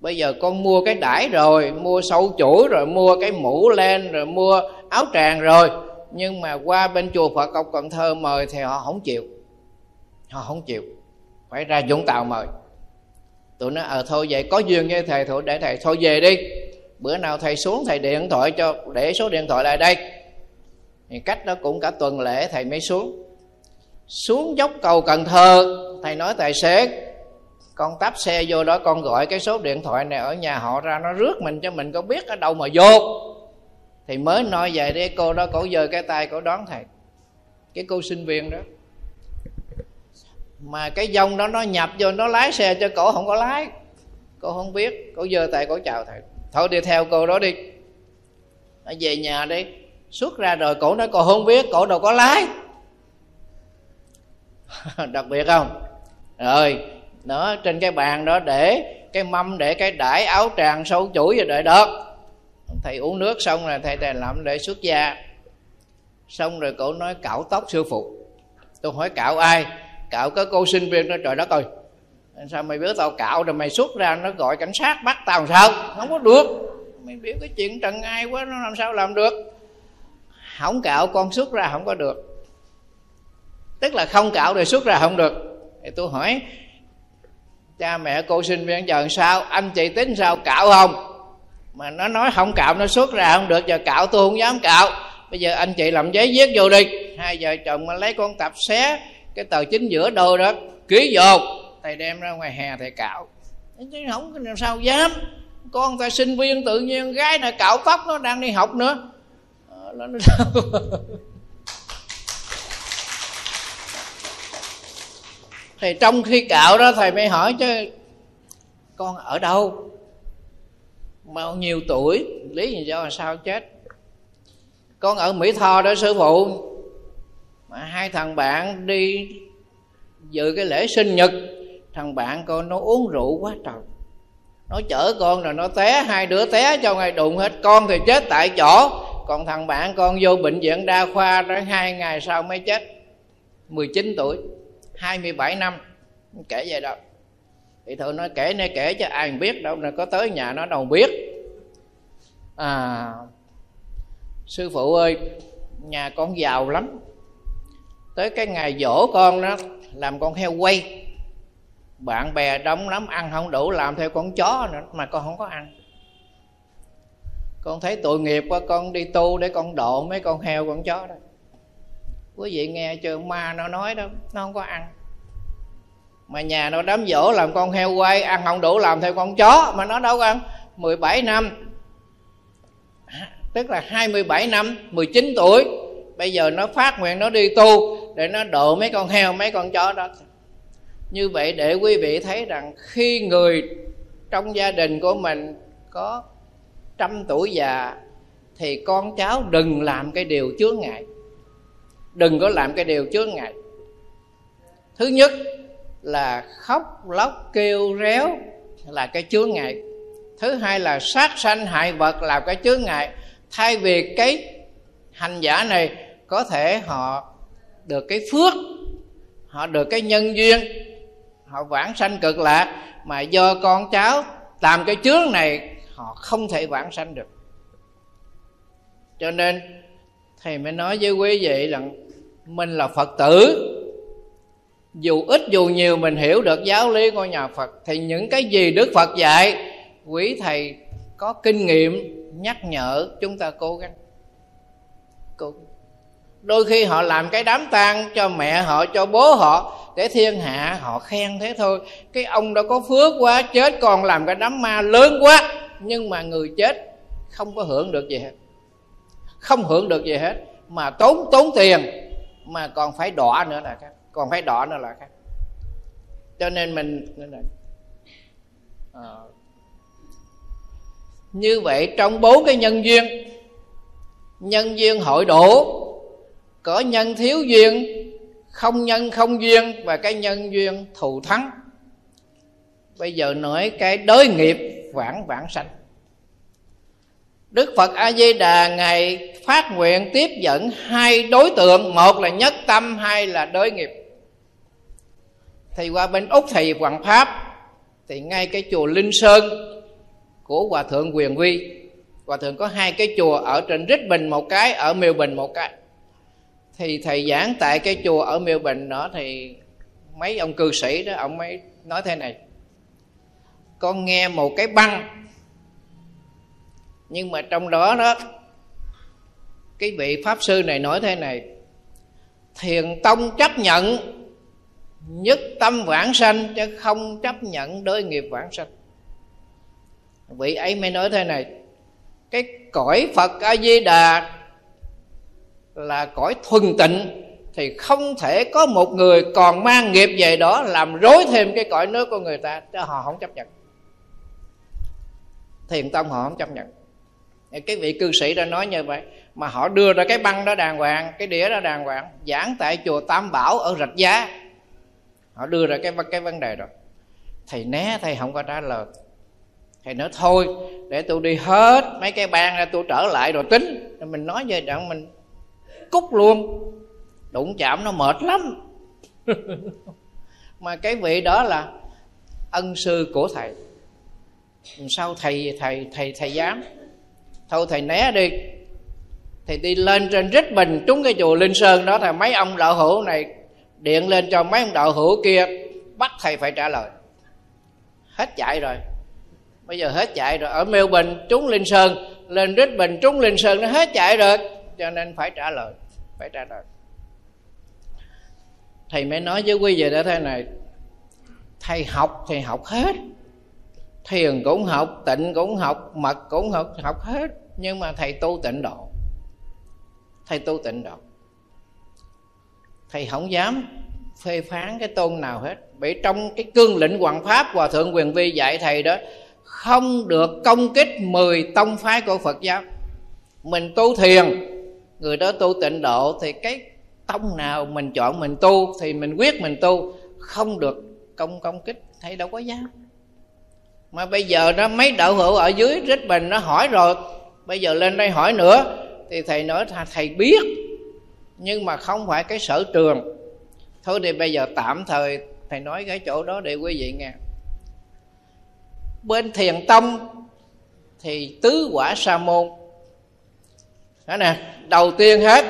Bây giờ con mua cái đải rồi, mua sâu chuỗi rồi, mua cái mũ len rồi, mua áo tràng rồi nhưng mà qua bên chùa phật học cần thơ mời thì họ không chịu. Họ không chịu. Phải ra vũng tàu mời. Tụi nó ờ thôi vậy, có duyên với thầy thôi để thầy, thôi về đi. Bữa nào thầy xuống, thầy điện thoại cho, để số điện thoại lại đây. Thì cách đó cũng cả tuần lễ thầy mới xuống. Xuống dốc cầu cần thơ, thầy nói tài xế, con tắp xe vô đó, con gọi cái số điện thoại này ở nhà họ ra, nó rước mình cho mình có biết ở đâu mà vô thì mới nói vậy đấy, cô đó cổ giơ cái tay, cổ đón thầy. Cái cô sinh viên đó. Mà cái dông đó nó nhập vô, nó lái xe cho cổ không có lái. Cô không biết, cổ giơ tay, cổ chào thầy. Thôi đi theo cô đó đi. Nó về nhà đi. Xuất ra rồi cổ nói, cô không biết, cổ đâu có lái. Đặc biệt không? Rồi đó trên cái bàn đó để cái mâm, để cái đải áo tràng sâu chuỗi rồi đợi đó thầy uống nước xong rồi thầy thầy làm để xuất gia. Xong rồi cổ nói, cạo tóc sư phụ. Tôi hỏi, cạo ai? Cạo cái cô sinh viên nói trời đất ơi! Sao mày biết tao cạo rồi mày xuất ra nó gọi cảnh sát bắt tao làm sao? Không có được. Mày biết cái chuyện trần ai quá, nó làm sao làm được? Không cạo con xuất ra không có được. Tức là không cạo rồi xuất ra không được. Thì tôi hỏi, cha mẹ cô sinh viên giờ sao? Anh chị tính sao? Cạo không? Mà nó nói không cạo, nó xuất ra không được, giờ cạo tôi không dám cạo. Bây giờ anh chị làm giấy viết vô đi. Hai vợ chồng mà lấy con tập xé, cái tờ chính giữa đôi đó, ký vô. Thầy đem ra ngoài hè thầy cạo. Chứ không, làm sao dám? Con ta sinh viên tự nhiên, gái này cạo tóc nó đang đi học nữa. Ờ, nó sao? Thì trong khi cạo đó thầy mới hỏi chứ, con ở đâu? Bao nhiêu tuổi? Lý do sao chết? Con ở mỹ tho đó, sư phụ. Mà hai thằng bạn đi dự cái lễ sinh nhật. Thằng bạn con nó uống rượu quá trời. Nó chở con rồi nó té, hai đứa té cho ngày đụng hết. Con thì chết tại chỗ. Còn thằng bạn con vô bệnh viện đa khoa đó, hai ngày sau mới chết. 19 tuổi 27 năm. Kể vậy đâu thì thôi, nói kể nè kể cho ai biết đâu là có tới nhà nó đâu biết. À sư phụ ơi, nhà con giàu lắm. Tới cái ngày dỗ con đó, làm con heo quay. Bạn bè đông lắm, ăn không đủ, làm theo con chó nữa, mà con không có ăn. Con thấy tội nghiệp quá, con đi tu để con độ mấy con heo, con chó đó. Quý vị nghe chưa? Ma nó nói đó, nó không có ăn mà nhà nó đám dỗ làm con heo quay, ăn không đủ làm theo con chó, mà nó đâu có ăn 17 năm. À, tức là 27 năm 19 tuổi. Bây giờ nó phát nguyện nó đi tu, để nó độ mấy con heo, mấy con chó đó. Như vậy để quý vị thấy rằng khi người trong gia đình của mình có trăm tuổi già, thì con cháu đừng làm cái điều chướng ngại. Đừng có làm cái điều chướng ngại. Thứ nhất là khóc, lóc, kêu, réo là cái chướng ngại. Thứ hai là sát sanh hại vật là cái chướng ngại. Thay vì cái hành giả này, có thể họ được cái phước, họ được cái nhân duyên, họ vãng sanh cực lạc, mà do con cháu làm cái chướng này, họ không thể vãng sanh được. Cho nên thầy mới nói với quý vị rằng mình là phật tử dù ít dù nhiều mình hiểu được giáo lý của nhà phật, thì những cái gì đức phật dạy, quý thầy có kinh nghiệm nhắc nhở chúng ta cố gắng. Cố đôi khi họ làm cái đám tang cho mẹ họ, cho bố họ, để thiên hạ họ khen thế thôi. Cái ông đó có phước quá, chết còn làm cái đám ma lớn quá, nhưng mà người chết không có hưởng được gì hết. Không hưởng được gì hết, mà tốn tốn tiền mà còn phải đọa nữa là khác. Còn phải đọa nữa là khác. Cho nên mình à, như vậy trong bốn cái nhân duyên nhân duyên hội đủ có nhân thiếu duyên không nhân không duyên và cái nhân duyên thù thắng. Bây giờ nói cái đối nghiệp vãng vãng sanh. Đức Phật A Di Đà ngài phát nguyện tiếp dẫn hai đối tượng, một là nhất tâm, hai là đối nghiệp. Thì qua bên Úc thầy Hoàng Pháp thì ngay cái chùa Linh Sơn của Hòa thượng Quyền Huy, Hòa thượng có hai cái chùa ở trên Rít Bình một cái, ở Miêu Bình một cái. Thì thầy giảng tại cái chùa ở Miêu Bình đó thì mấy ông cư sĩ đó ông mới nói thế này. Con nghe một cái băng nhưng mà trong đó đó, cái vị pháp sư này nói thế này, thiền tông chấp nhận, nhất tâm vãng sanh, chứ không chấp nhận đối nghiệp vãng sanh. Vị ấy mới nói thế này, cái cõi phật a di đà là cõi thuần tịnh, thì không thể có một người còn mang nghiệp về đó làm rối thêm cái cõi nước của người ta cho họ không chấp nhận. Thiền tông họ không chấp nhận cái vị cư sĩ đã nói như vậy. Mà họ đưa ra cái băng đó đàng hoàng cái đĩa đó đàng hoàng giảng tại chùa tam bảo ở rạch giá. Họ đưa ra cái cái vấn đề rồi thầy né thầy không có trả lời. Thầy nói thôi để tôi đi hết mấy cái băng ra tôi trở lại rồi tính. Rồi mình nói về đoạn mình cút luôn. Đụng chạm nó mệt lắm. Mà cái vị đó là ân sư của thầy. Sao thầy thầy thầy thầy dám thôi thầy né đi. Thì đi lên trên rít bình trúng cái chùa linh sơn đó thì mấy ông đạo hữu này điện lên cho mấy ông đạo hữu kia, bắt thầy phải trả lời. Hết chạy rồi. Bây giờ hết chạy rồi. Ở miêu bình, trúng linh sơn, lên rít bình trúng linh sơn, nó hết chạy rồi. Cho nên phải trả lời, phải trả lời. Thầy mới nói với quý vị đó thế này. Thầy học thì học hết thiền cũng học, tịnh cũng học, mật cũng học học hết. Nhưng mà thầy tu tịnh độ. Thầy tu tịnh độ. Thầy không dám phê phán cái tôn nào hết. Bởi trong cái cương lĩnh hoàng pháp, hòa thượng quyền vi dạy thầy đó, không được công kích 10 tông phái của phật giáo. Mình tu thiền, người đó tu tịnh độ thì cái tông nào mình chọn mình tu thì mình quyết mình tu. Không được công công kích, thầy đâu có dám mà bây giờ đó, mấy đạo hữu ở dưới rít bình nó hỏi rồi. Bây giờ lên đây hỏi nữa. Thì thầy nói thầy biết, nhưng mà không phải cái sở trường. Thôi thì bây giờ tạm thời thầy nói cái chỗ đó để quý vị nghe. Bên thiền tông thì tứ quả sa môn. Đó nè, đầu tiên hết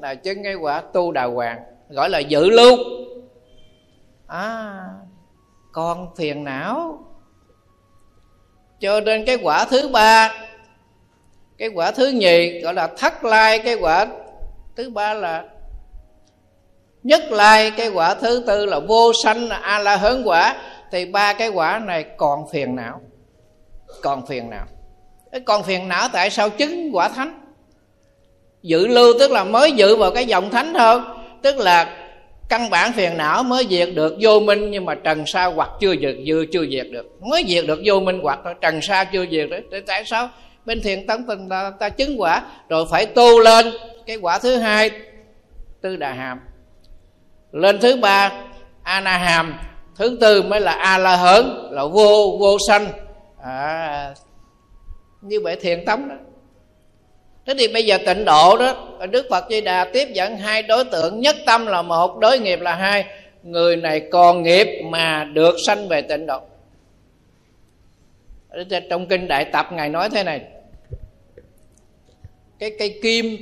là chân cái quả tu đà hoàng, gọi là dự lưu. À con phiền não cho nên cái quả thứ ba, cái quả thứ nhì gọi là thất lai, cái quả thứ ba là nhất lai, cái quả thứ tư là vô sanh a la hớn quả. Thì ba cái quả này còn phiền não, còn phiền não. Cái còn phiền não tại sao chứng quả thánh? Dự lưu tức là mới dự vào cái dòng thánh thôi. Tức là căn bản phiền não mới diệt được vô minh nhưng mà trần sa hoặc chưa diệt dư chưa diệt được. Mới diệt được vô minh hoặc thôi trần sa chưa diệt đấy tại sao? Bên thiền tấn tình ta, ta chứng quả rồi phải tu lên. Cái quả thứ hai tư đà hàm. Lên thứ ba a na hàm thứ tư mới là a la hớn là vô vô sanh. À, như vậy thiền tống đó thế thì bây giờ tịnh độ đó, đức phật di đà tiếp dẫn hai đối tượng, nhất tâm là một, đối nghiệp là hai. Người này còn nghiệp mà được sanh về tịnh độ. Trong kinh đại tập ngài nói thế này. Cái cây kim,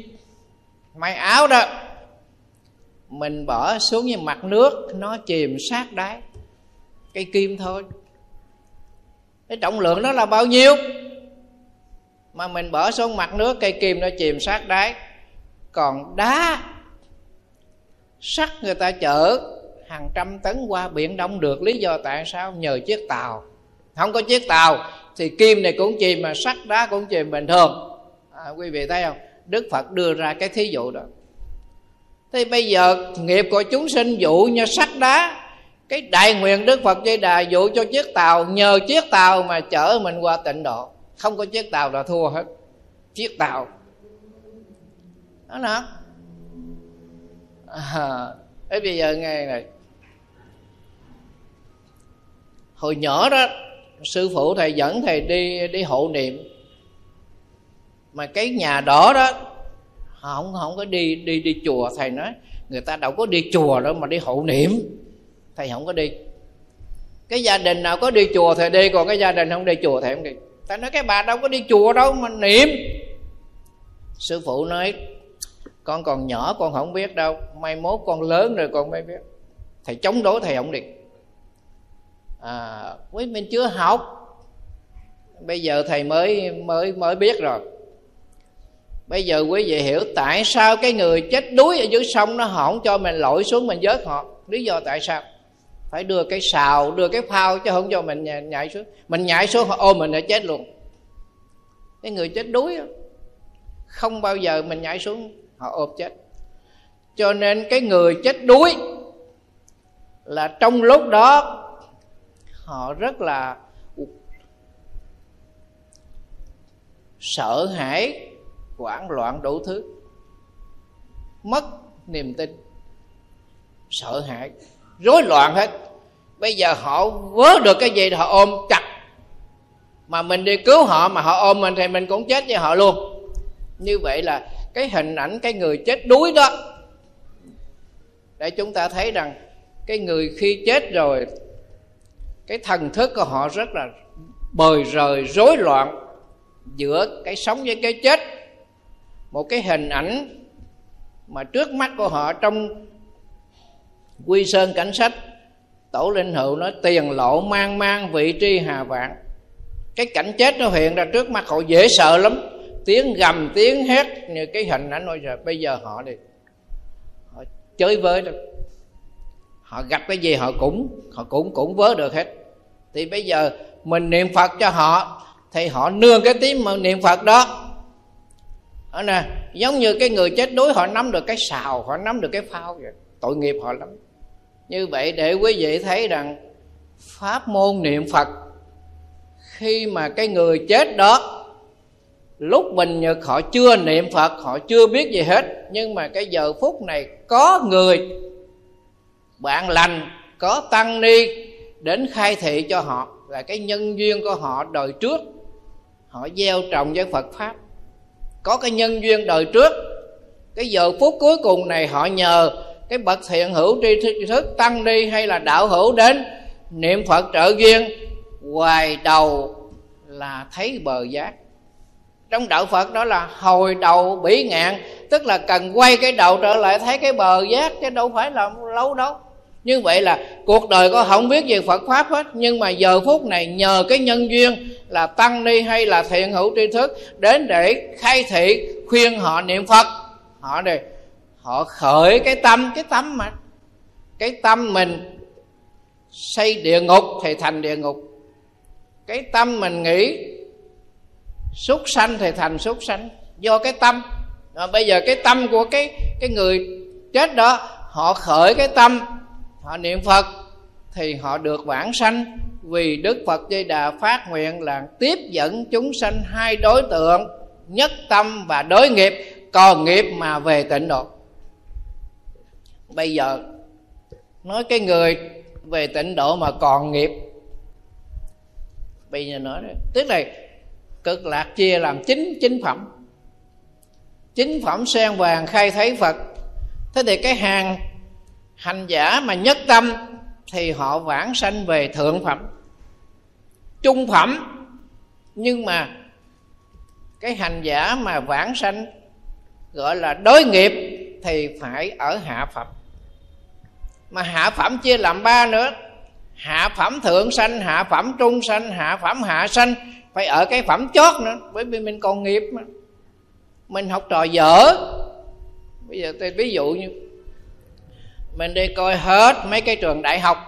may áo đó, mình bỏ xuống như mặt nước, nó chìm sát đáy. Cây kim thôi. Cái trọng lượng đó là bao nhiêu? Mà mình bỏ xuống mặt nước cây kim nó chìm sát đáy. Còn đá sắt người ta chở hàng trăm tấn qua biển đông được. Lý do tại sao? Nhờ chiếc tàu. Không có chiếc tàu thì kim này cũng chìm mà sắt đá cũng chìm bình thường. À, quý vị thấy không? Đức phật đưa ra cái thí dụ đó. Thì bây giờ nghiệp của chúng sinh dụ như sắt đá. Cái đại nguyện đức phật di đà dụ cho chiếc tàu nhờ chiếc tàu mà chở mình qua tịnh độ không có chiếc tàu là thua hết. Chiếc tàu. Đó nè à, thế bây giờ nghe này. Hồi nhỏ đó sư phụ thầy dẫn thầy đi đi hộ niệm. Mà cái nhà đỏ đó họ không không có đi đi đi chùa. Thầy nói người ta đâu có đi chùa đâu mà đi hộ niệm. Thầy không có đi. Cái gia đình nào có đi chùa thầy đi còn cái gia đình không đi chùa thầy không đi ta nói cái bà đâu có đi chùa đâu mà niệm. Sư phụ nói, con còn nhỏ, con không biết đâu. Mai mốt con lớn rồi con mới biết. Thầy chống đối, thầy không đi. À quý mình chưa học? Bây giờ thầy mới mới mới biết rồi. Bây giờ quý vị hiểu tại sao cái người chết đuối ở dưới sông nó không cho mình lội xuống mình vớt họ. Lý do tại sao? Phải đưa cái xào, đưa cái phao chứ không cho mình nhảy xuống. Mình nhảy xuống họ ôm mình là chết luôn. Cái người chết đuối không bao giờ mình nhảy xuống, họ ôm chết. Cho nên cái người chết đuối là trong lúc đó, họ rất là sợ hãi, hoảng loạn đủ thứ. Mất niềm tin, sợ hãi rối loạn hết. Bây giờ họ vớ được cái gì thì họ ôm chặt. Mà mình đi cứu họ mà họ ôm mình thì mình cũng chết với họ luôn. Như vậy là cái hình ảnh cái người chết đuối đó, để chúng ta thấy rằng cái người khi chết rồi, cái thần thức của họ rất là bời rời, rối loạn giữa cái sống với cái chết. Một cái hình ảnh mà trước mắt của họ trong quy sơn cảnh sách, tổ linh hữu nói, tiền lộ mang mang, vị tri hà vạn. Cái cảnh chết nó hiện ra trước mắt họ dễ sợ lắm. Tiếng gầm, tiếng hét như cái hình ảnh nói giờ. Bây giờ họ đi, họ chơi với được họ gặp cái gì họ cũng họ cũng cũng vớ được hết. Thì bây giờ mình niệm phật cho họ, thì họ nương cái tiếng mà niệm phật đó. Đó nè, giống như cái người chết đuối, họ nắm được cái xào, họ nắm được cái phao vậy. Tội nghiệp họ lắm như vậy để quý vị thấy rằng pháp môn niệm phật, khi mà cái người chết đó, lúc bình nhật họ chưa niệm phật, họ chưa biết gì hết, nhưng mà cái giờ phút này có người bạn lành, có tăng ni đến khai thị cho họ, là cái nhân duyên của họ đời trước, họ gieo trồng với phật pháp. Có cái nhân duyên đời trước, cái giờ phút cuối cùng này họ nhờ cái bậc thiện hữu tri thức tăng đi hay là đạo hữu đến, niệm phật trợ duyên, hoài đầu là thấy bờ giác. Trong đạo phật đó là hồi đầu bỉ ngạn, tức là cần quay cái đầu trở lại thấy cái bờ giác, chứ đâu phải là lâu đâu. Như vậy là cuộc đời có không biết về phật pháp hết, nhưng mà giờ phút này nhờ cái nhân duyên là tăng ni hay là thiện hữu tri thức đến để khai thị khuyên họ niệm phật. Họ đây họ khởi cái tâm cái tâm mà cái tâm mình xây địa ngục thì thành địa ngục. Cái tâm mình nghĩ súc sanh thì thành súc sanh. Do cái tâm. À, bây giờ cái tâm của cái cái người chết đó họ khởi cái tâm họ niệm phật thì họ được vãng sanh. Vì đức phật di đà phát nguyện là tiếp dẫn chúng sanh hai đối tượng nhất tâm và đối nghiệp. Còn nghiệp mà về tịnh độ bây giờ, nói cái người về tịnh độ mà còn nghiệp. Bây giờ nói tức là cực lạc chia làm chín chín phẩm. Chín phẩm sen vàng khai thấy phật. Thế thì cái hàng hành giả mà nhất tâm thì họ vãng sanh về thượng phẩm. Trung phẩm, nhưng mà cái hành giả mà vãng sanh, gọi là đối nghiệp, thì phải ở hạ phẩm mà hạ phẩm chia làm ba nữa. Hạ phẩm thượng sanh, hạ phẩm trung sanh, hạ phẩm hạ sanh. Phải ở cái phẩm chót nữa. Bởi vì mình còn nghiệp mà. Mình học trò dở. Bây giờ tôi ví dụ như, mình đi coi hết mấy cái trường đại học.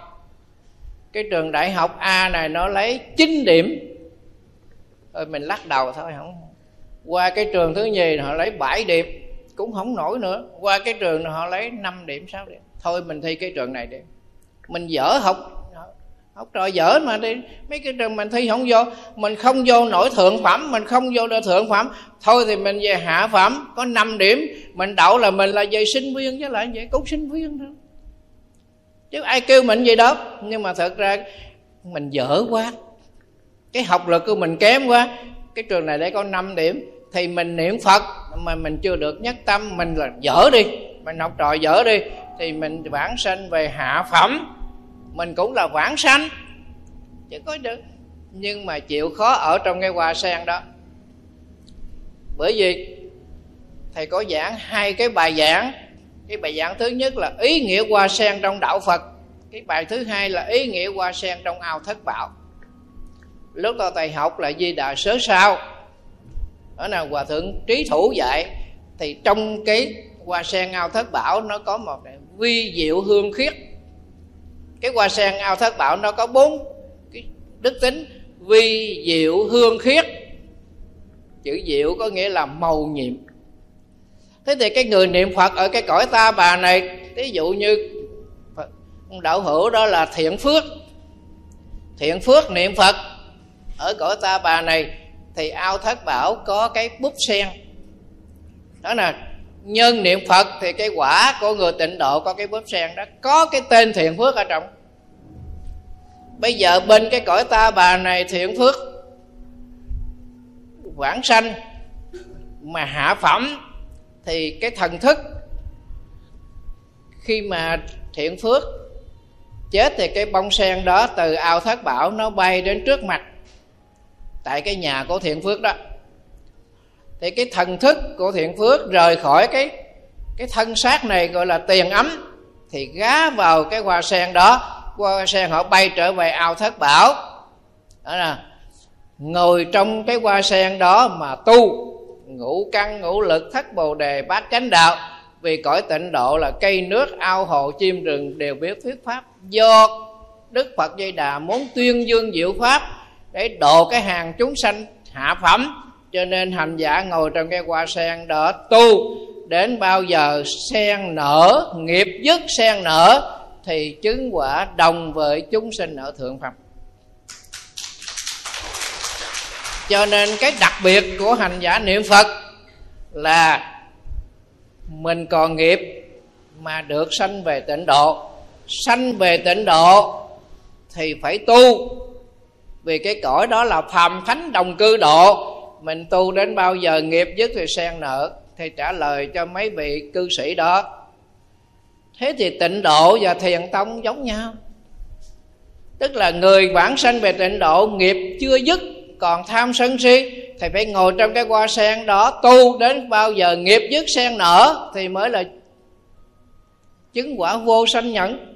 Cái trường đại học a này nó lấy 9 điểm. Rồi mình lắc đầu thôi, không qua cái trường thứ nhì họ lấy 7 điểm. Cũng không nổi nữa. Qua cái trường họ lấy 5 điểm 6 điểm thôi mình thi cái trường này đi. Mình dở học. Học trò dở mà đi. Mấy cái trường mình thi không vô. Mình không vô nổi thượng phẩm. Mình không vô được thượng phẩm. Thôi thì mình về hạ phẩm. Có 5 điểm. Mình đậu là mình là về sinh viên chứ lại vậy cũng sinh viên thôi. Chứ ai kêu mình gì đó. Nhưng mà thật ra mình dở quá. Cái học lực của mình kém quá. Cái trường này để có 5 điểm. Thì mình niệm phật mà mình chưa được nhất tâm. Mình là dở đi mình học trò dở đi, thì mình vãng sanh về hạ phẩm. Mình cũng là vãng sanh, chứ có được. Nhưng mà chịu khó ở trong cái hoa sen đó. Bởi vì thầy có giảng hai cái bài giảng. Cái bài giảng thứ nhất là ý nghĩa hoa sen trong đạo phật. Cái bài thứ hai là ý nghĩa hoa sen trong ao thất bảo lúc đó thầy học là di đà sớ sao. Ở nào hòa thượng trí thủ dạy. Thì trong cái hoa sen ao thất bảo nó có một vi diệu hương khiết. Cái hoa sen ao thất bảo nó có bốn cái đức tính, vi diệu hương khiết. Chữ diệu có nghĩa là màu nhiệm. Thế thì cái người niệm phật ở cái cõi ta bà này ví dụ như đạo hữu đó là thiện phước. Thiện phước niệm phật ở cõi ta bà này thì ao thất bảo có cái bút sen. Đó là nhân niệm phật thì cái quả của người tịnh độ có cái bóp sen đó, có cái tên thiện phước ở trong. Bây giờ bên cái cõi ta bà này thiện phước, quảng sanh, mà hạ phẩm thì cái thần thức, khi mà thiện phước chết thì cái bông sen đó từ ao thất bảo nó bay đến trước mặt tại cái nhà của thiện phước đó thì cái thần thức của thiện phước rời khỏi cái cái thân xác này gọi là tiền ấm, thì gá vào cái hoa sen đó. Hoa sen họ bay trở về ao thất bảo. Đó là ngồi trong cái hoa sen đó mà tu, ngũ căn, ngũ lực, thất bồ đề, bát chánh đạo. Vì cõi tịnh độ là cây nước, ao hồ, chim rừng đều biết thuyết pháp. Do đức phật dây đà muốn tuyên dương diệu pháp để độ cái hàng chúng sanh hạ phẩm cho nên hành giả ngồi trong cái hoa sen đó tu. Đến bao giờ sen nở, nghiệp dứt sen nở, thì chứng quả đồng với chúng sinh ở thượng phẩm. Cho nên cái đặc biệt của hành giả niệm phật là mình còn nghiệp mà được sanh về tịnh độ. Sanh về tịnh độ thì phải tu. Vì cái cõi đó là phàm thánh đồng cư độ mình tu đến bao giờ nghiệp dứt thì sen nợ thì trả lời cho mấy vị cư sĩ đó. Thế thì tịnh độ và thiền tông giống nhau. Tức là người bản sanh về tịnh độ nghiệp chưa dứt, còn tham sân si, thì phải ngồi trong cái hoa sen đó tu đến bao giờ nghiệp dứt sen nở thì mới là chứng quả vô sanh nhẫn.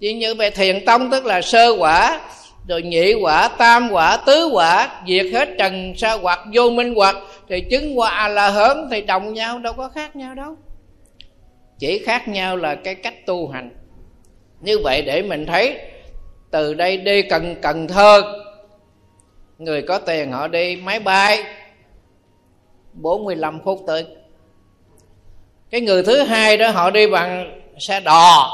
Chỉ như về thiền tông tức là sơ quả rồi nhị quả, tam quả, tứ quả, diệt hết trần, sa hoặc, vô minh hoặc, thì chứng qua a la hớn thì đồng nhau, đâu có khác nhau đâu. Chỉ khác nhau là cái cách tu hành. Như vậy để mình thấy, từ đây đi cần cần thơ. Người có tiền họ đi máy bay 45 phút tới. Cái người thứ hai đó họ đi bằng xe đò,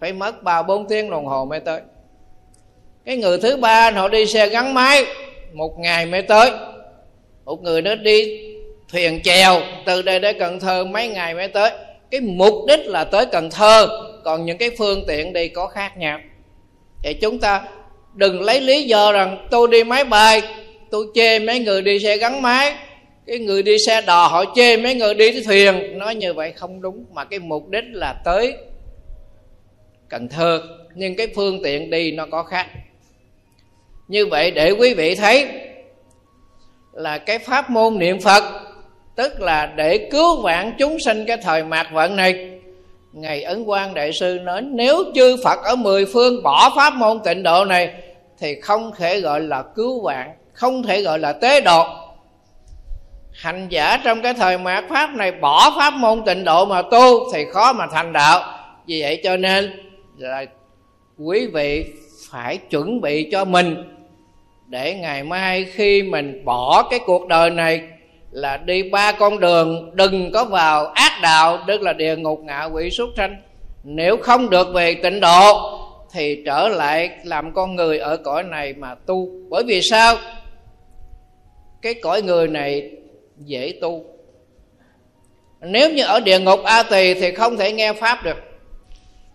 phải mất ba bốn tiếng đồng hồ mới tới cái người thứ ba họ đi xe gắn máy, một ngày mới tới. Một người đó đi thuyền chèo, từ đây đến cần thơ mấy ngày mới tới. Cái mục đích là tới cần thơ, còn những cái phương tiện đi có khác nhau. Thì chúng ta đừng lấy lý do rằng tôi đi máy bay, tôi chê mấy người đi xe gắn máy, cái người đi xe đò họ chê mấy người đi thuyền. Nói như vậy không đúng, mà cái mục đích là tới cần thơ. Nhưng cái phương tiện đi nó có khác như vậy để quý vị thấy là cái pháp môn niệm phật, tức là để cứu vãn chúng sinh cái thời mạt vận này ngày ấn quang đại sư nói, nếu chư phật ở mười phương bỏ pháp môn tịnh độ này, thì không thể gọi là cứu vãn, không thể gọi là tế độ. Hành giả trong cái thời mạt pháp này bỏ pháp môn tịnh độ mà tu thì khó mà thành đạo. Vì vậy cho nên là quý vị phải chuẩn bị cho mình để ngày mai khi mình bỏ cái cuộc đời này là đi ba con đường, đừng có vào ác đạo, tức là địa ngục ngạ quỷ súc sanh. Nếu không được về tịnh độ, thì trở lại làm con người ở cõi này mà tu. Bởi vì sao? Cái cõi người này dễ tu. Nếu như ở địa ngục a tỳ thì không thể nghe pháp được.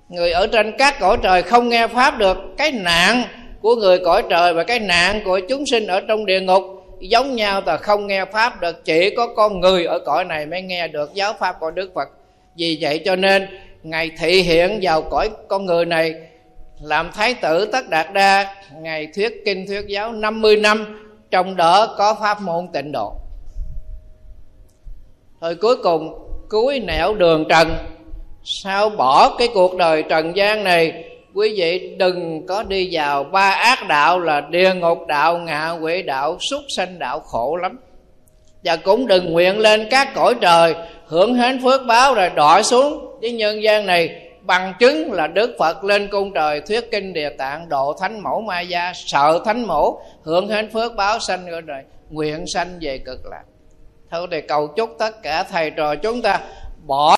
Người ở trên các cõi trời không nghe pháp được. Cái nạn của người cõi trời và cái nạn của chúng sinh ở trong địa ngục. Giống nhau ta không nghe pháp được, chỉ có con người ở cõi này mới nghe được giáo pháp của đức phật. Vì vậy cho nên ngài thị hiện vào cõi con người này, làm thái tử tất đạt đa ngài thuyết kinh thuyết giáo 50 năm, trong đó có pháp môn tịnh độ. Thôi cuối cùng, cuối nẻo đường trần sao bỏ cái cuộc đời trần gian này quý vị đừng có đi vào ba ác đạo là địa ngục đạo, ngạ quỷ đạo, súc sanh đạo khổ lắm. Và cũng đừng nguyện lên các cõi trời, hưởng hến phước báo rồi đọa xuống. Với nhân gian này, bằng chứng là đức phật lên cung trời thuyết kinh địa tạng, độ thánh mẫu ma gia, sợ thánh mẫu, hưởng hến phước báo sanh rồi nguyện sanh về cực lạc. Thôi thì cầu chúc tất cả thầy trò chúng ta bỏ